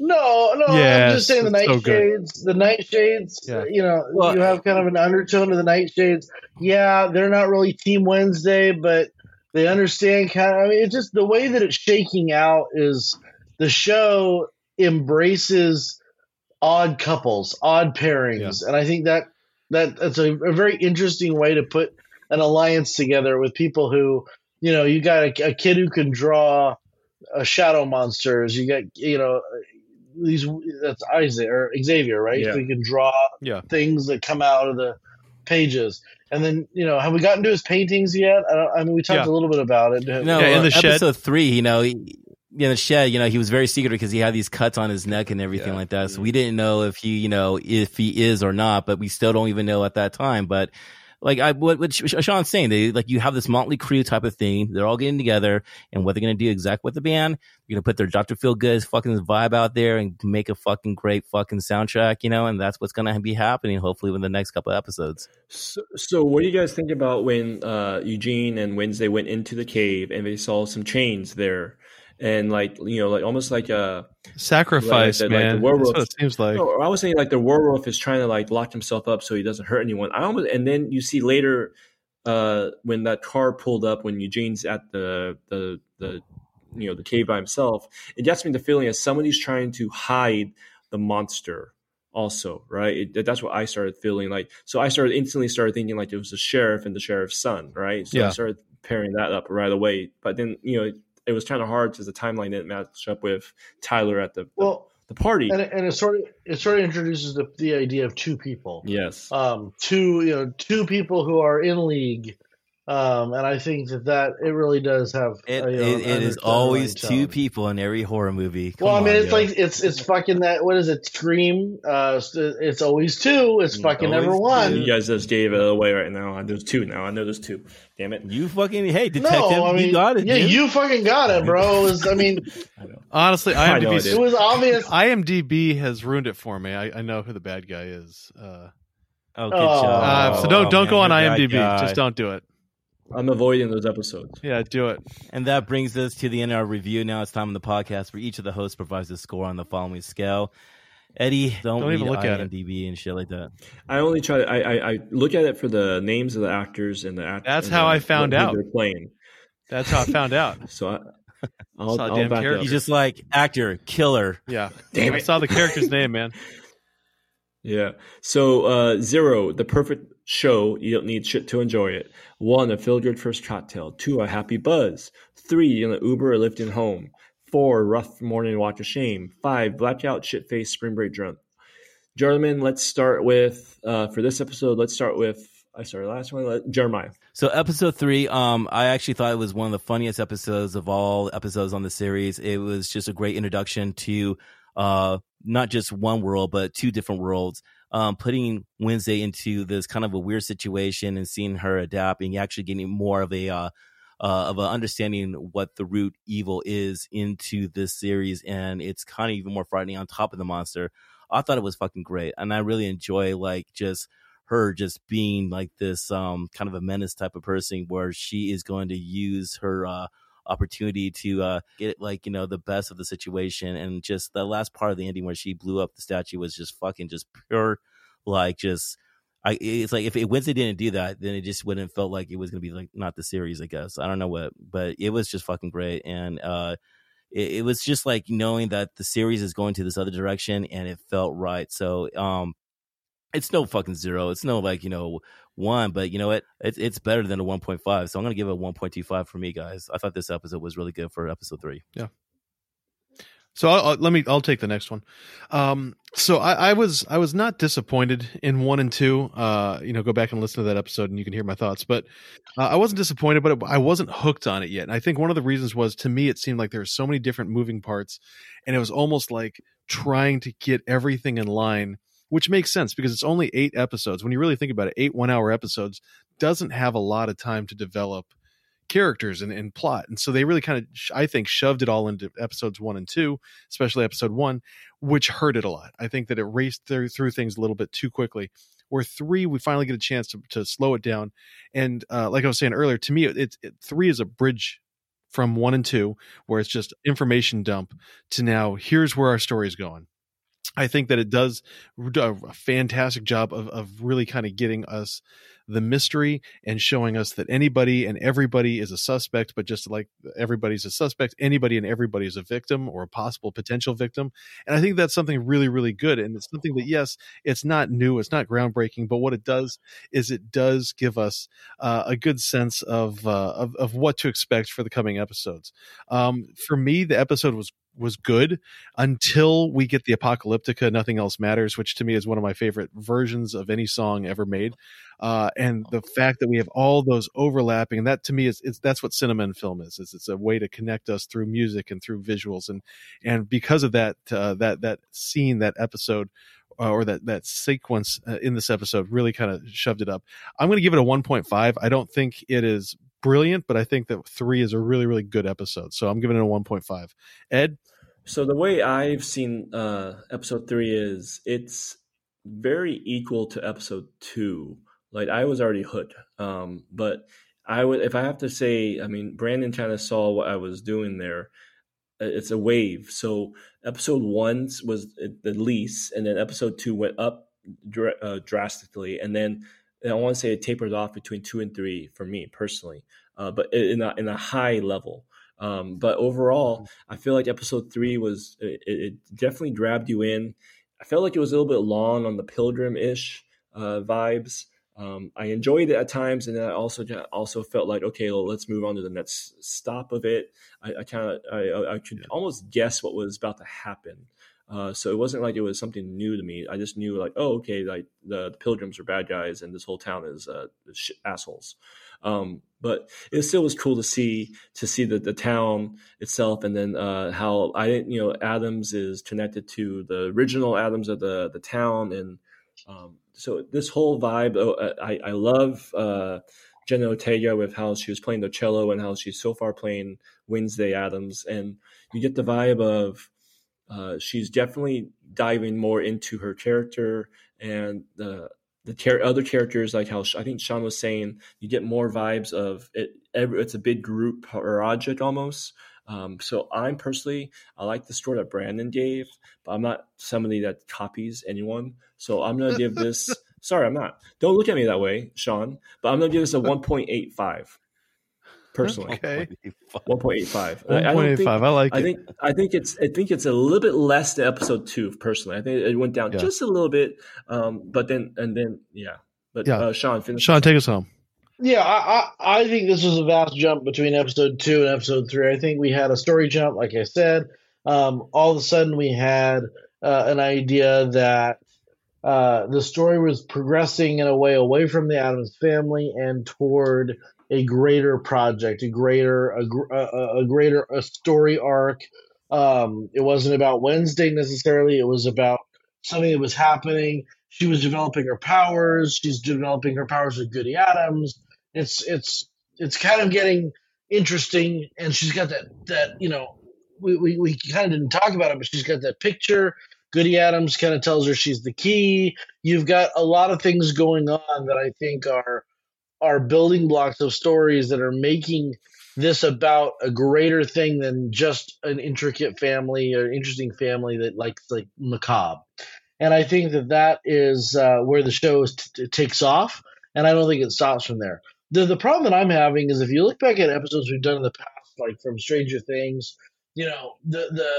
[SPEAKER 2] No, no, I'm just saying the
[SPEAKER 3] it's so good.
[SPEAKER 2] nightshades. The nightshades,
[SPEAKER 3] Yeah.
[SPEAKER 2] you know,
[SPEAKER 1] Well-
[SPEAKER 2] you have kind of an undertone to the nightshades. Yeah, they're not really Team Wednesday, but they understand kind of. I mean, it's just the way that it's shaking out is the show embraces odd couples, odd pairings, and I think that that that's a, a very interesting way to put an alliance together with people who you know you got a, a kid who can draw a shadow monsters. You got you know these that's Isaac or Xavier, right?
[SPEAKER 4] Yeah.
[SPEAKER 2] So he can draw
[SPEAKER 3] Yeah.
[SPEAKER 2] things that come out of the pages. And then you know, have we gotten to his paintings yet? I, don't, I mean, we talked
[SPEAKER 3] Yeah.
[SPEAKER 2] a little bit about it.
[SPEAKER 1] No,
[SPEAKER 3] Yeah, in
[SPEAKER 1] uh,
[SPEAKER 3] the shed.
[SPEAKER 1] episode three, you know, he, in the shed, you know, he was very secretive because he had these cuts on his neck and everything
[SPEAKER 3] Yeah.
[SPEAKER 1] like that. So we didn't know if he, you know, if he is or not, but we still don't even know at that time. But like I, what, what Sean's saying, they like you have this Motley crew type of thing. They're all getting together, and what they're gonna do exactly with the band, they're gonna put their Doctor Feel Good fucking vibe out there and make a fucking great fucking soundtrack, you know, and that's what's gonna be happening hopefully within the next couple episodes.
[SPEAKER 4] So, so what do you guys think about when uh, Eugene and Wednesday went into the cave and they saw some chains there, and like you know, like almost like a
[SPEAKER 3] Sacrifice,
[SPEAKER 4] Like said, like the
[SPEAKER 3] man. That's
[SPEAKER 4] werewolf-
[SPEAKER 3] what it seems like.
[SPEAKER 4] No, I was saying like the werewolf is trying to like lock himself up so he doesn't hurt anyone. I almost and then you see later uh when that car pulled up when Eugene's at the the the you know the cave by himself, it gets me the feeling that somebody's trying to hide the monster also, right? It, that's what I started feeling like. So I started instantly started thinking like it was the sheriff and the sheriff's son, right? So I started pairing that up right away. But then, you know, it was kind of hard because the timeline didn't match up with Tyler at the the,
[SPEAKER 2] Well,
[SPEAKER 4] the party.
[SPEAKER 2] and it, and it sort of it sort of introduces the, the idea of two people.
[SPEAKER 4] yes.
[SPEAKER 2] um, two you know two people who are in league, um, and I think that that it really does have.
[SPEAKER 1] It,
[SPEAKER 2] uh, you know,
[SPEAKER 1] it, it
[SPEAKER 2] an
[SPEAKER 1] is always
[SPEAKER 2] tone.
[SPEAKER 1] two people in every horror movie. Come
[SPEAKER 2] Well, I mean,
[SPEAKER 1] on,
[SPEAKER 2] it's
[SPEAKER 1] yo.
[SPEAKER 2] like it's it's fucking that. What is it? Scream. Uh, it's always two. It's fucking never one.
[SPEAKER 4] You guys just gave it away right now. There's two now. I know there's two. Damn it.
[SPEAKER 1] You fucking hey detective,
[SPEAKER 2] no, I mean,
[SPEAKER 1] you got it.
[SPEAKER 2] yeah,
[SPEAKER 1] dude.
[SPEAKER 2] you fucking got it, bro. It was, I mean, [LAUGHS]
[SPEAKER 4] I know.
[SPEAKER 3] Honestly,
[SPEAKER 4] I know I
[SPEAKER 3] IMDb,
[SPEAKER 2] it was obvious.
[SPEAKER 3] IMDb has ruined it for me. I, I know who the bad guy is. Uh,
[SPEAKER 1] Oh, good
[SPEAKER 2] Oh.
[SPEAKER 1] job.
[SPEAKER 3] uh, so
[SPEAKER 1] Oh,
[SPEAKER 3] don't don't
[SPEAKER 1] man,
[SPEAKER 3] go on IMDb.
[SPEAKER 1] guy.
[SPEAKER 3] Just don't do it.
[SPEAKER 4] I'm avoiding those episodes.
[SPEAKER 3] Yeah, do it.
[SPEAKER 1] And that brings us to the end of our review. Now it's time in the podcast where each of the hosts provides a score on the following scale. Eddie, don't,
[SPEAKER 3] Don't even
[SPEAKER 1] read
[SPEAKER 3] look at it.
[SPEAKER 1] IMDb and shit like that.
[SPEAKER 4] I only try. I, I I look at it for the names of the actors and the act.
[SPEAKER 3] That's how
[SPEAKER 4] the-
[SPEAKER 3] I found out.
[SPEAKER 4] They're playing.
[SPEAKER 3] That's how I found out. [LAUGHS]
[SPEAKER 4] So I, [LAUGHS] I'll,
[SPEAKER 3] Saw
[SPEAKER 4] I'll
[SPEAKER 3] damn
[SPEAKER 4] back
[SPEAKER 3] character.
[SPEAKER 1] He's just like actor, killer.
[SPEAKER 3] Yeah.
[SPEAKER 4] Damn
[SPEAKER 3] I
[SPEAKER 4] it.
[SPEAKER 3] saw the character's name, man. [LAUGHS]
[SPEAKER 4] Yeah. So uh, zero, the perfect show. You don't need shit to enjoy it. One, a feel good first cocktail. Two, a happy buzz. Three, an Uber or lifting home. Four, rough morning watch of shame. Five, blackout shit face spring break drunk. Gentlemen, let's start with uh, for this episode. Let's start with I started last one. Let, Jeremiah.
[SPEAKER 1] So episode three, um, I actually thought it was one of the funniest episodes of all episodes on the series. It was just a great introduction to uh not just one world, but two different worlds. Um, putting Wednesday into this kind of a weird situation and seeing her adapt and actually getting more of a uh, uh of an understanding what the root evil is into this series, and it's kind of even more frightening on top of the monster. I thought it was fucking great, and I really enjoy like just her just being like this um kind of a menace type of person where she is going to use her uh opportunity to uh get like you know the best of the situation and just the last part of the ending where she blew up the statue was just fucking just pure like just I it's like if it Wednesday didn't do that then it just wouldn't felt like it was gonna be like not the series I guess. I don't know what but it was just fucking great and uh it, it was just like knowing that the series is going to this other direction and it felt right. So um it's no fucking zero. It's no like you know one, but you know what? It's it's better than a one point five. So I'm gonna give it a one point two five for me, guys. I thought this episode was really good for episode three. Yeah.
[SPEAKER 3] So I'll, I'll- let me. I'll take the next one. Um, so I, I was I was not disappointed in one and two. Uh, you know, go back and listen to that episode, and you can hear my thoughts. But uh, I wasn't disappointed, but it, I wasn't hooked on it yet. And I think one of the reasons was to me it seemed like there were so many different moving parts, and it was almost like trying to get everything in line, which makes sense because it's only eight episodes. When you really think about it, eight one hour episodes doesn't have a lot of time to develop characters and, and plot. And so they really kind of, I think, shoved it all into episodes one and two, especially episode one, which hurt it a lot. I think that it raced through, through things a little bit too quickly. Where three, we finally get a chance to, to slow it down. And uh, like I was saying earlier, to me, it, it three is a bridge from one and two, where it's just information dump to now here's where our story is going. I think that it does a fantastic job of, of really kind of getting us the mystery and showing us that anybody and everybody is a suspect, but just like everybody's a suspect, anybody and everybody is a victim or a possible potential victim. And I think that's something really, really good. And it's something that, yes, it's not new, it's not groundbreaking, but what it does is it does give us uh, a good sense of, uh, of, of what to expect for the coming episodes. Um, for me, the episode was was good until we get the apocalyptica nothing else matters which to me is one of my favorite versions of any song ever made uh, and the fact that we have all those overlapping and that to me is, is that's what cinema and film is, is it's a way to connect us through music and through visuals and and because of that uh, that that scene that episode uh, or that that sequence uh, in this episode really kind of shoved it up. I'm going to give it a 1.5. I don't think it is brilliant, but I think that three is a really, really good episode. So I'm giving it a 1.5. Ed?
[SPEAKER 4] So the way I've seen uh, episode three is it's very equal to episode two. Like I was already hooked, um, but I would if I have to say, I mean, Brandon kind of saw what I was doing there. It's a wave. So episode one was the least, and then episode two went up dr- uh, drastically, and then I want to say it tapers off between two and three for me personally, uh, but in a, in a high level. Um, but overall, mm-hmm. I feel like episode three was it, it, definitely grabbed you in. I felt like it was a little bit long on the pilgrim ish uh, vibes. Um, I enjoyed it at times, and then I also also felt like okay, well, let's move on to the next stop of it. I, I kind of I, I could almost guess what was about to happen. Uh, so it wasn't like it was something new to me. I just knew like, oh, okay, like the, the pilgrims are bad guys, and this whole town is uh, assholes. Um, but it still was cool to see to see the, the town itself, and then uh, how I didn't, you know, Addams is connected to the original Addams of the the town, and um, so this whole vibe. Oh, uh, I I love. Uh, Jenna Ortega with how she was playing the cello and how she's so far playing Wednesday Addams, and you get the vibe of uh, she's definitely diving more into her character and the the char- other characters, like how I think Sean was saying, you get more vibes of it. Every, it's a big group project almost. Um, so I'm personally, I like the story that Brandon gave, but I'm not somebody that copies anyone. So I'm gonna [LAUGHS] give this. sorry, I'm not. Don't look at me that way, Sean. But I'm gonna give this a [LAUGHS] 1.85 personally. [LAUGHS]
[SPEAKER 3] Okay.
[SPEAKER 4] 1.85.
[SPEAKER 3] 1.85. I, I, like
[SPEAKER 4] I think I think it's I think it's a little bit less than episode 2 personally. I think it went down yeah. just a little bit um but then and then yeah. But yeah. Uh, Sean finish.
[SPEAKER 3] Sean take us home.
[SPEAKER 2] Yeah, I, I, I think this was a vast jump between episode 2 and episode 3. I think we had a story jump like I said. Um all of a sudden we had uh, an idea that uh, the story was progressing in a way away from the Addams family and toward a greater project, a greater a, a, a greater a story arc. Um, it wasn't about Wednesday necessarily. It was about something that was happening. She was developing her powers. She's developing her powers with Goody Addams. It's it's it's kind of getting interesting, and she's got that that you know we, we, we kind of didn't talk about it, but she's got that picture. Goody Addams kind of tells her she's the key. You've got a lot of things going on that I think are are building blocks of stories that are making this about a greater thing than just an intricate family or interesting family that likes like macabre. And I think that that is uh, where the show t- takes off, and I don't think it stops from there. The the problem that I'm having is if you look back at episodes we've done in the past, like from Stranger Things, you know the the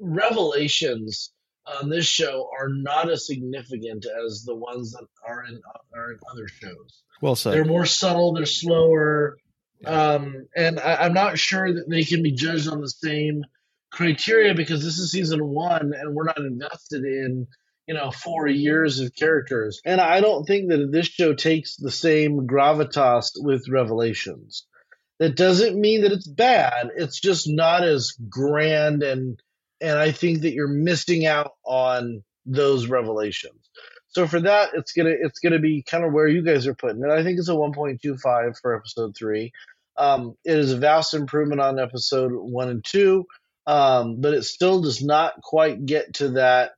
[SPEAKER 2] revelations on this show are not as significant as the ones that are in are in other shows.
[SPEAKER 3] Well said.
[SPEAKER 2] They're more subtle. They're slower, um, and I, am not sure that they can be judged on the same criteria because this is season one, and we're not invested in you know four years of characters. And I don't think that this show takes the same gravitas with Revelations. That doesn't mean that it's bad. It's just not as grand and and I think that you're missing out on those revelations. So for that, it's gonna it's gonna be kind of where you guys are putting it. I think it's a 1.25 for episode three. Um, it is a vast improvement on episode one and two, um, but it still does not quite get to that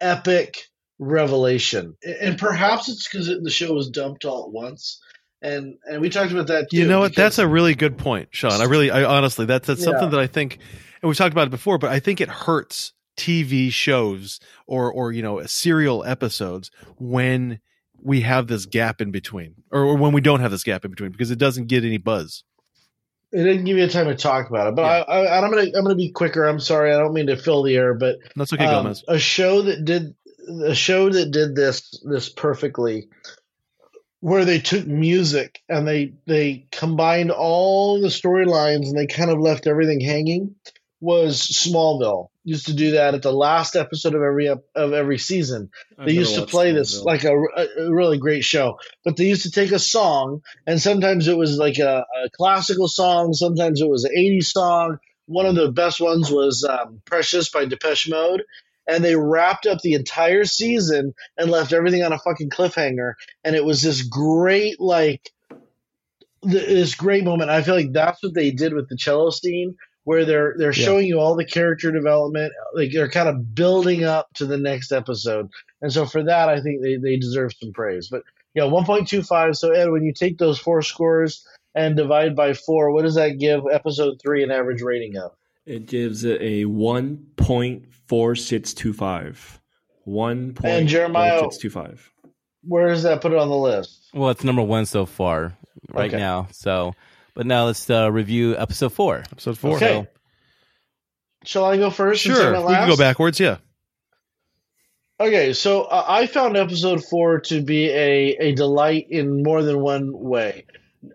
[SPEAKER 2] epic revelation. And perhaps it's because the show was dumped all at once. And and we talked about that. Too,
[SPEAKER 3] you know what? That's a really good point, Sean. I really, I honestly, that's that's yeah. something that I think, and we've talked about it before, but I think it hurts TV shows or or you know serial episodes when we have this gap in between, or when we don't have this gap in between, because it doesn't get any buzz.
[SPEAKER 2] It didn't give me you time to talk about it, but
[SPEAKER 3] Yeah.
[SPEAKER 2] I, I, I'm gonna I'm gonna be quicker. I'm sorry, I don't mean to fill the air, but
[SPEAKER 3] That's okay,
[SPEAKER 2] um,
[SPEAKER 3] Gomez.
[SPEAKER 2] a show that did a show that did this this perfectly, where they took music and they they combined all the storylines and they kind of left everything hanging. Was Smallville. Used to do that at the last episode of every of every season?
[SPEAKER 4] I've
[SPEAKER 2] they used to play this like a, a- a really great show. But they used to take a song and sometimes it was like a, a classical song sometimes it was an 80s song. One of the best ones was um, precious by depeche mode. And they wrapped up the entire season and left everything on a fucking cliffhanger. And it was this great like th- this great moment. I feel like that's what they did with the cello scene where they're they're
[SPEAKER 3] Yeah.
[SPEAKER 2] showing you all the character development like they're kind of building up to the next episode and so for that, I think they, they deserve some praise. But yeah, 1.25. So Ed, when you take those four scores and divide by four, what does that give episode three an average rating of?
[SPEAKER 4] It gives it a one point four six two five. One point
[SPEAKER 2] And Jeremiah-
[SPEAKER 4] four six two five.
[SPEAKER 2] Where does that put it on the list?
[SPEAKER 1] Well, it's number one so far right
[SPEAKER 2] Okay.
[SPEAKER 1] now. So, but now let's uh, review episode four.
[SPEAKER 3] Episode four.
[SPEAKER 2] Okay. Shall I go first? and
[SPEAKER 3] Sure, we can go backwards. Yeah.
[SPEAKER 2] Okay, so uh, I found episode four to be a, a delight in more than one way.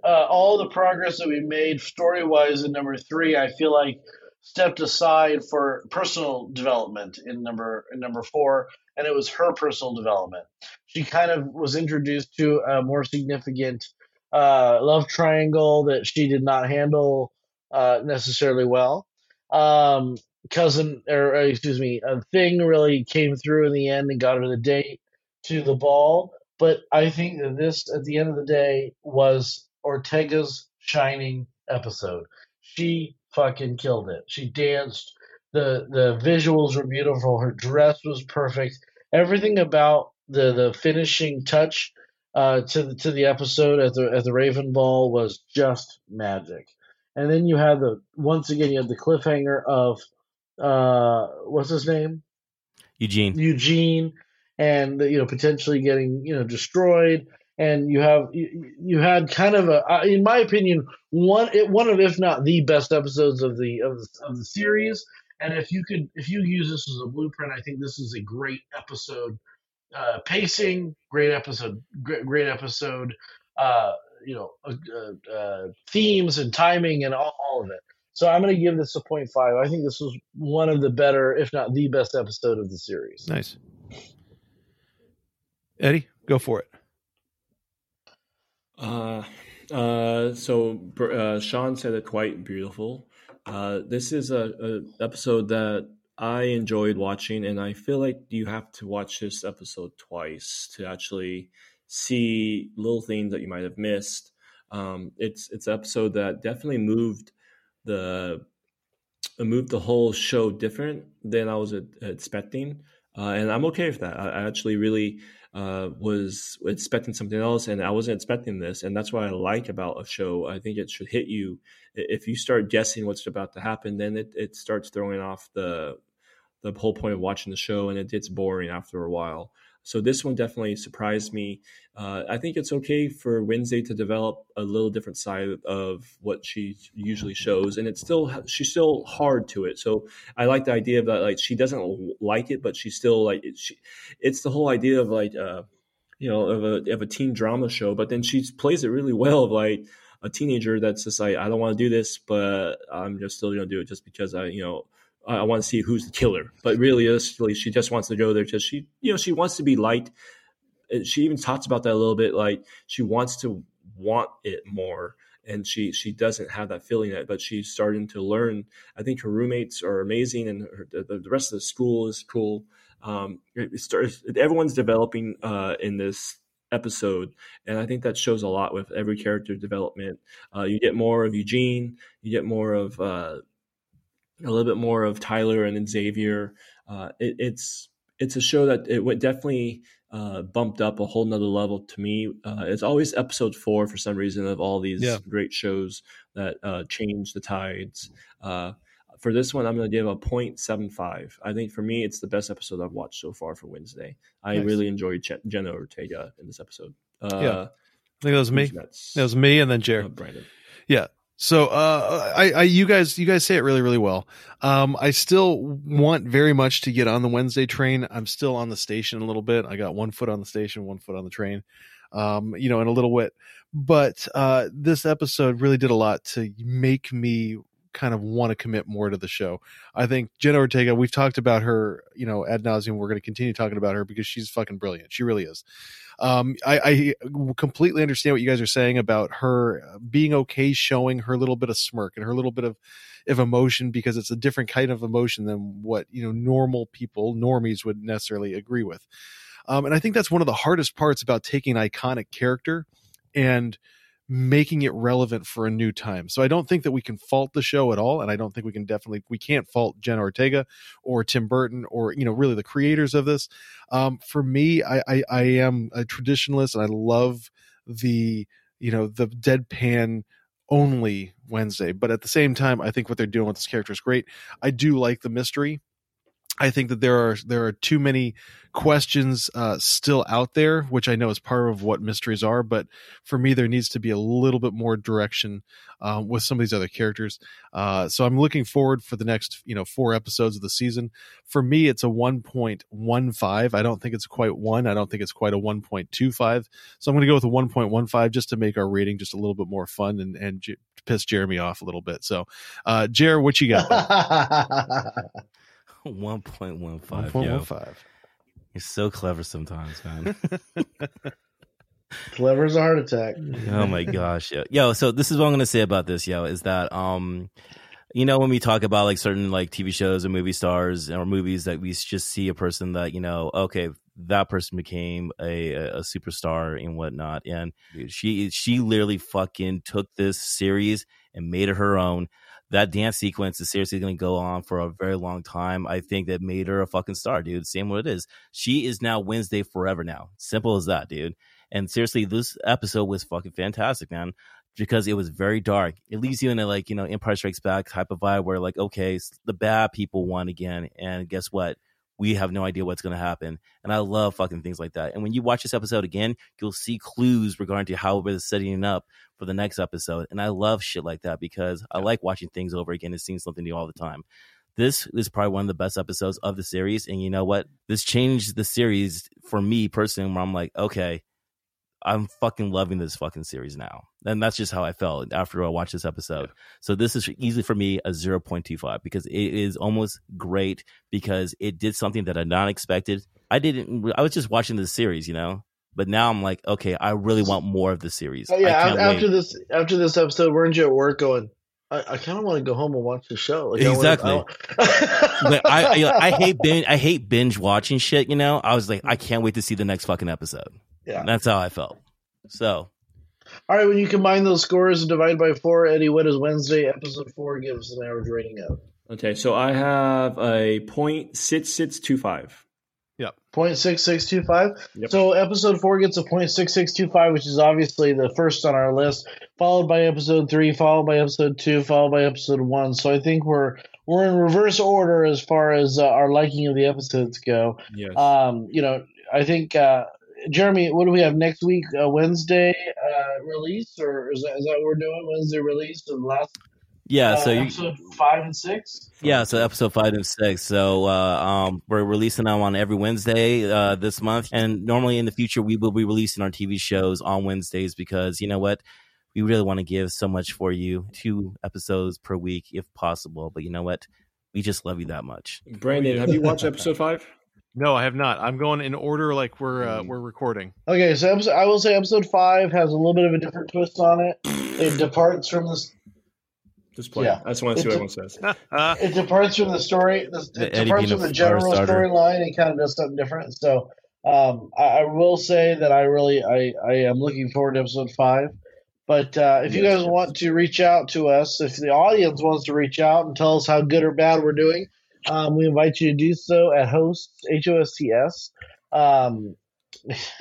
[SPEAKER 2] Uh, all the progress that we made story wise in number three, I feel like stepped aside for personal development in number in number four, and it was her personal development. She kind of was introduced to a more significant uh, love triangle that she did not handle uh, necessarily well. Um, cousin or uh, excuse me a thing really came through in the end and got her the date to the ball. But i think that this at the end of the day was ortega's shining episode. She fucking killed it. She danced. The the visuals were beautiful. Her dress was perfect. Everything about the the finishing touch uh to the to the episode at the at the raven ball was just magic. And then you had the once again you had the cliffhanger of uh what's his name?
[SPEAKER 1] Eugene.
[SPEAKER 2] Eugene and you know potentially getting you know destroyed. And you have you, you had kind of a in my opinion one it, one of if not the best episodes of the of the, of the series. And if you could if you use this as a blueprint I think this is a great episode uh pacing great episode great, great episode uh you know uh, uh, uh, themes and timing and all, all of it so I'm going to give this a 0.5. I think this was one of the better, if not the best episode of the series.
[SPEAKER 3] Nice. Eddie, go for it.
[SPEAKER 4] Uh, uh, so uh, Sean said it quite beautiful. Uh, this is a, a episode that I enjoyed watching, and I feel like you have to watch this episode twice to actually see little things that you might have missed. Um, it's it's an episode that definitely moved the moved the whole show different than I was expecting, uh, and I'm okay with that. I, I actually really uh, was expecting something else, and I wasn't expecting this, and that's what I like about a show. I think it should hit you. If you start guessing what's about to happen, then it, it starts throwing off the the whole point of watching the show, and it gets boring after a while. So this one definitely surprised me. Uh, I think it's okay for Wednesday to develop a little different side of what she usually shows, and it's still she's still hard to it. So I like the idea of that, like she doesn't like it, but she's still like she. It's the whole idea of like uh, you know of a of a teen drama show, but then she plays it really well. Of like a teenager that's just like I don't want to do this, but I'm just still gonna do it just because I you know I, I want to see who's the killer. But really, realistically, she just wants to go there because she you know she wants to be. And she even talks about that a little bit. Like she wants to want it more, and she she doesn't have that feeling yet. But she's starting to learn. I think her roommates are amazing, and her, the, the rest of the school is cool. Um, it starts, everyone's developing uh, in this episode, and I think that shows a lot with every character development. Uh, you get more of Eugene, you get more of uh, a little bit more of Tyler and Xavier. Uh, it, it's it's a show that it went definitely uh, bumped up a whole nother level to me. Uh, it's always episode four for some reason of all these
[SPEAKER 3] Yeah.
[SPEAKER 4] great shows that uh, change the tides. Uh, for this one, I'm going to give a 0.75. I think for me, it's the best episode I've watched so far for Wednesday. I
[SPEAKER 3] Nice.
[SPEAKER 4] really enjoyed Ch- Jenna Ortega in this episode. Uh,
[SPEAKER 3] Yeah. I think that was me. That was me, and then
[SPEAKER 4] Uh,
[SPEAKER 3] Jared.
[SPEAKER 4] Brandon.
[SPEAKER 3] So, uh, I, I, you guys, you guys say it really, really well. Um, I still want very much to get on the Wednesday train. I'm still on the station a little bit. I got one foot on the station, one foot on the train. Um, you know, in a little bit, but uh, this episode really did a lot to make me kind of want to commit more to the show. I think Jenna Ortega. We've talked about her, you know, ad nauseum. We're going to continue talking about her because she's fucking brilliant. She really is. Um, I, I completely understand what you guys are saying about her being okay showing her little bit of smirk and her little bit of, of emotion because it's a different kind of emotion than what you know normal people normies would necessarily agree with. Um, and I think that's one of the hardest parts about taking iconic character and making it relevant for a new time. So I don't think that we can fault the show at all, and I don't think we can definitely we can't fault Jen Ortega or Tim Burton or you know really the creators of this. Um, for me, I, I I am a traditionalist, and I love the you know the deadpan only Wednesday, but at the same time, I think what they're doing with this character is great. I do like the mystery. I think that there are there are too many questions uh, still out there, which I know is part of what mysteries are. But for me, there needs to be a little bit more direction um, with some of these other characters. Uh, so I'm looking forward for the next you know four episodes of the season. For me, it's a 1.15. I don't think it's quite one. I don't think it's quite a 1.25. So I'm going to go with a 1.15 just to make our rating just a little bit more fun and and j- piss Jeremy off a little bit. So, uh, Jer, what you got? [LAUGHS]
[SPEAKER 1] One point one five.
[SPEAKER 3] 1.15.
[SPEAKER 1] You're so clever sometimes, man. [LAUGHS]
[SPEAKER 2] Clever as a heart attack.
[SPEAKER 1] oh my gosh, yo, yo. So this is what I'm gonna say about this, yo, is that um, you know, when we talk about like certain like TV shows or movie stars or movies that we just see a person that you know, okay, that person became a a, a superstar and whatnot, and dude, she she literally fucking took this series and made it her own. That dance sequence is seriously going to go on for a very long time. I think that made her a fucking star, dude. Same what it is. She is now Wednesday forever now. Simple as that, dude. And seriously, this episode was fucking fantastic, man, because it was very dark. It leaves you in a like, you know, Empire Strikes Back type of vibe where like, okay, the bad people won again. And guess what? We have no idea what's going to happen. And I love fucking things like that. And when you watch this episode again, you'll see clues regarding to how we're setting it up for the next episode. And I love shit like that because I like watching things over again and seeing something new all the time. This is probably one of the best episodes of the series. And you know what? This changed the series for me personally, where I'm like, okay, I'm fucking loving this fucking series now. And that's just how I felt after I watched this episode. So this is easily for me a 0.25 because it is almost great because it did something that I not expected. I didn't, I was just watching the series, you know, but now I'm like, okay, I really want more of the series.
[SPEAKER 2] Oh, yeah, after
[SPEAKER 1] wait.
[SPEAKER 2] this after this episode, weren't you at work going? I, I kind of want to go home and watch the show. Like, I wanna-
[SPEAKER 1] Exactly.
[SPEAKER 2] I-
[SPEAKER 1] But I, I, I [LAUGHS] hate binge, I hate binge watching shit, you know, I was like, I can't wait to see the next fucking episode.
[SPEAKER 2] Yeah.
[SPEAKER 1] That's how I felt. So
[SPEAKER 2] All right, when you combine those scores and divide by four, Eddie, what does Wednesday episode four give us an average rating of?
[SPEAKER 4] Okay, so I have a point six six two five.
[SPEAKER 2] Point six six two five.
[SPEAKER 4] Yep.
[SPEAKER 2] So episode four gets a point six six two five, which is obviously the first on our list, followed by episode three, followed by episode two, followed by episode one. So I think we're we're in reverse order as far as uh, our liking of the episodes go.
[SPEAKER 4] Yes.
[SPEAKER 2] Um, you know, I think uh, Jeremy, what do we have next week? Uh, Wednesday uh, release, or is that, is that what we're doing? Wednesday release of the last
[SPEAKER 1] yeah,
[SPEAKER 2] uh,
[SPEAKER 1] so you,
[SPEAKER 2] episode five and six.
[SPEAKER 1] Yeah, so episode five and six. So uh, um, we're releasing them on every Wednesday uh, this month, and normally in the future we will be releasing our TV shows on Wednesdays because you know what, we really want to give so much for you, two episodes per week if possible. But you know what, we just love you that much.
[SPEAKER 4] Brandon, have you watched episode five?
[SPEAKER 3] No, I have not. I'm going in order like we're uh, we're recording.
[SPEAKER 2] Okay, so episode, I will say episode five has a little bit of a different twist on it. It departs from this.
[SPEAKER 4] Just play.
[SPEAKER 2] Yeah.
[SPEAKER 4] I just want to see what
[SPEAKER 2] It's
[SPEAKER 4] everyone says. [LAUGHS]
[SPEAKER 2] It departs from the story. It
[SPEAKER 1] The Eddie
[SPEAKER 2] departs
[SPEAKER 1] being
[SPEAKER 2] from the general storyline and kind of does something different. So um, I, I will say that I really I, I am looking forward to episode five. But uh, if you guys
[SPEAKER 4] yes.
[SPEAKER 2] want to reach out to us, if the audience wants to reach out and tell us how good or bad we're doing, um, we invite you to do so at hosts H O S T S. Um, [LAUGHS]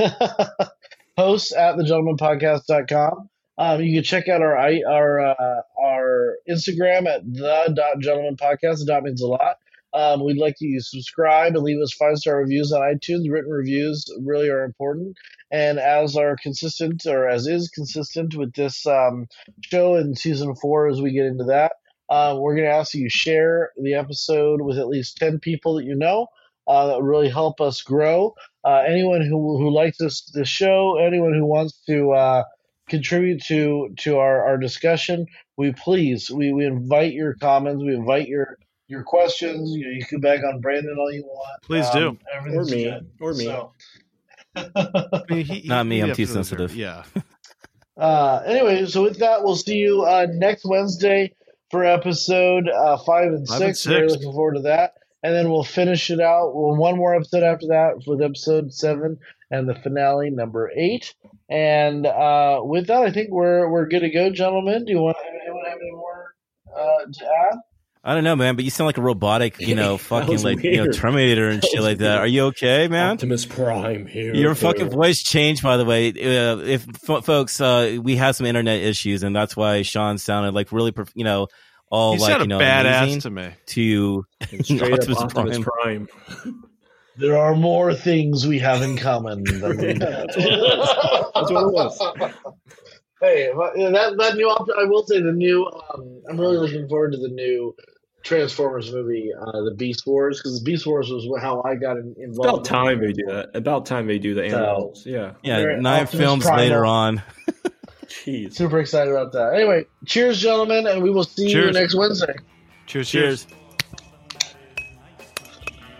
[SPEAKER 2] hosts at thegentlemanpodcast.com. Um, you can check out our our uh, our Instagram at the dot gentleman podcast. The dot means a lot. Um, we'd like you to subscribe and leave us five star reviews on iTunes. Written reviews really are important. And as are consistent, or as is consistent with this um, show in season four, as we get into that, uh, we're going to ask you share the episode with at least 10 people that you know. Uh, that would really help us grow. Uh, anyone who who likes this this show, anyone who wants to uh, contribute to to our, our discussion, we please we, we invite your comments, we invite your your questions. You, know, you can bag on Brandon all you want.
[SPEAKER 3] Please
[SPEAKER 2] Um,
[SPEAKER 3] do.
[SPEAKER 4] Or me.
[SPEAKER 2] good.
[SPEAKER 4] Or me.
[SPEAKER 2] So-
[SPEAKER 3] I mean, he-
[SPEAKER 1] Not me, I'm too sensitive.
[SPEAKER 3] Yeah.
[SPEAKER 2] Uh, anyway, so with that, we'll see you uh, next Wednesday for episode uh, five and
[SPEAKER 3] Five and
[SPEAKER 2] six. Very
[SPEAKER 3] six.
[SPEAKER 2] looking forward to that. And then we'll finish it out with one more episode after that with episode seven and the finale number eight. And uh, with that, I think we're we're good to go, gentlemen. Do you want anyone have any more uh, to add?
[SPEAKER 1] I don't know, man, but you sound like a robotic, you know, [LAUGHS] fucking
[SPEAKER 4] was
[SPEAKER 1] like you know. Terminator and [LAUGHS]
[SPEAKER 4] That
[SPEAKER 1] shit
[SPEAKER 4] was
[SPEAKER 1] like that. Are you okay, man?
[SPEAKER 4] Optimus Prime here.
[SPEAKER 1] Your
[SPEAKER 4] for-
[SPEAKER 1] fucking voice changed, by the way. Uh, if f- folks, uh, we had some internet issues, and that's why Sean sounded like really, prof- you know, all
[SPEAKER 3] He
[SPEAKER 1] like you know,
[SPEAKER 3] badass to me.
[SPEAKER 1] to
[SPEAKER 4] And [LAUGHS] straight up
[SPEAKER 1] Optimus
[SPEAKER 4] Optimus
[SPEAKER 1] Prime.
[SPEAKER 4] Prime.
[SPEAKER 2] There are more things we have in common than we
[SPEAKER 4] Yeah, that's what it was. That's what it was.
[SPEAKER 2] Hey, that that new op- I will say the new. Um, I'm really looking forward to the new Transformers movie, uh, the Beast Wars, because Beast Wars was how I got in, involved.
[SPEAKER 4] about time they do that. About time they do the
[SPEAKER 2] So-
[SPEAKER 4] animals. Yeah.
[SPEAKER 1] yeah, nine
[SPEAKER 2] Optimus
[SPEAKER 1] films
[SPEAKER 2] Primal.
[SPEAKER 1] later on. [LAUGHS]
[SPEAKER 4] Jeez.
[SPEAKER 2] Super excited about that. Anyway, cheers, gentlemen, and we will see you next Wednesday.
[SPEAKER 3] Cheers, cheers.
[SPEAKER 1] Cheers.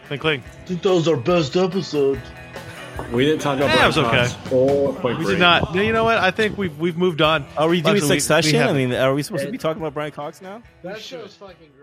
[SPEAKER 3] Clink, clink.
[SPEAKER 2] I think that was our best episode.
[SPEAKER 4] We didn't talk about
[SPEAKER 3] Yeah, it was okay.
[SPEAKER 4] Cox
[SPEAKER 3] We did not. You know what? I think we've we've moved on.
[SPEAKER 1] Are we doing
[SPEAKER 3] Actually, we- we
[SPEAKER 1] Succession? I mean, are we supposed to be talking about Brian Cox now?
[SPEAKER 2] That show is fucking great.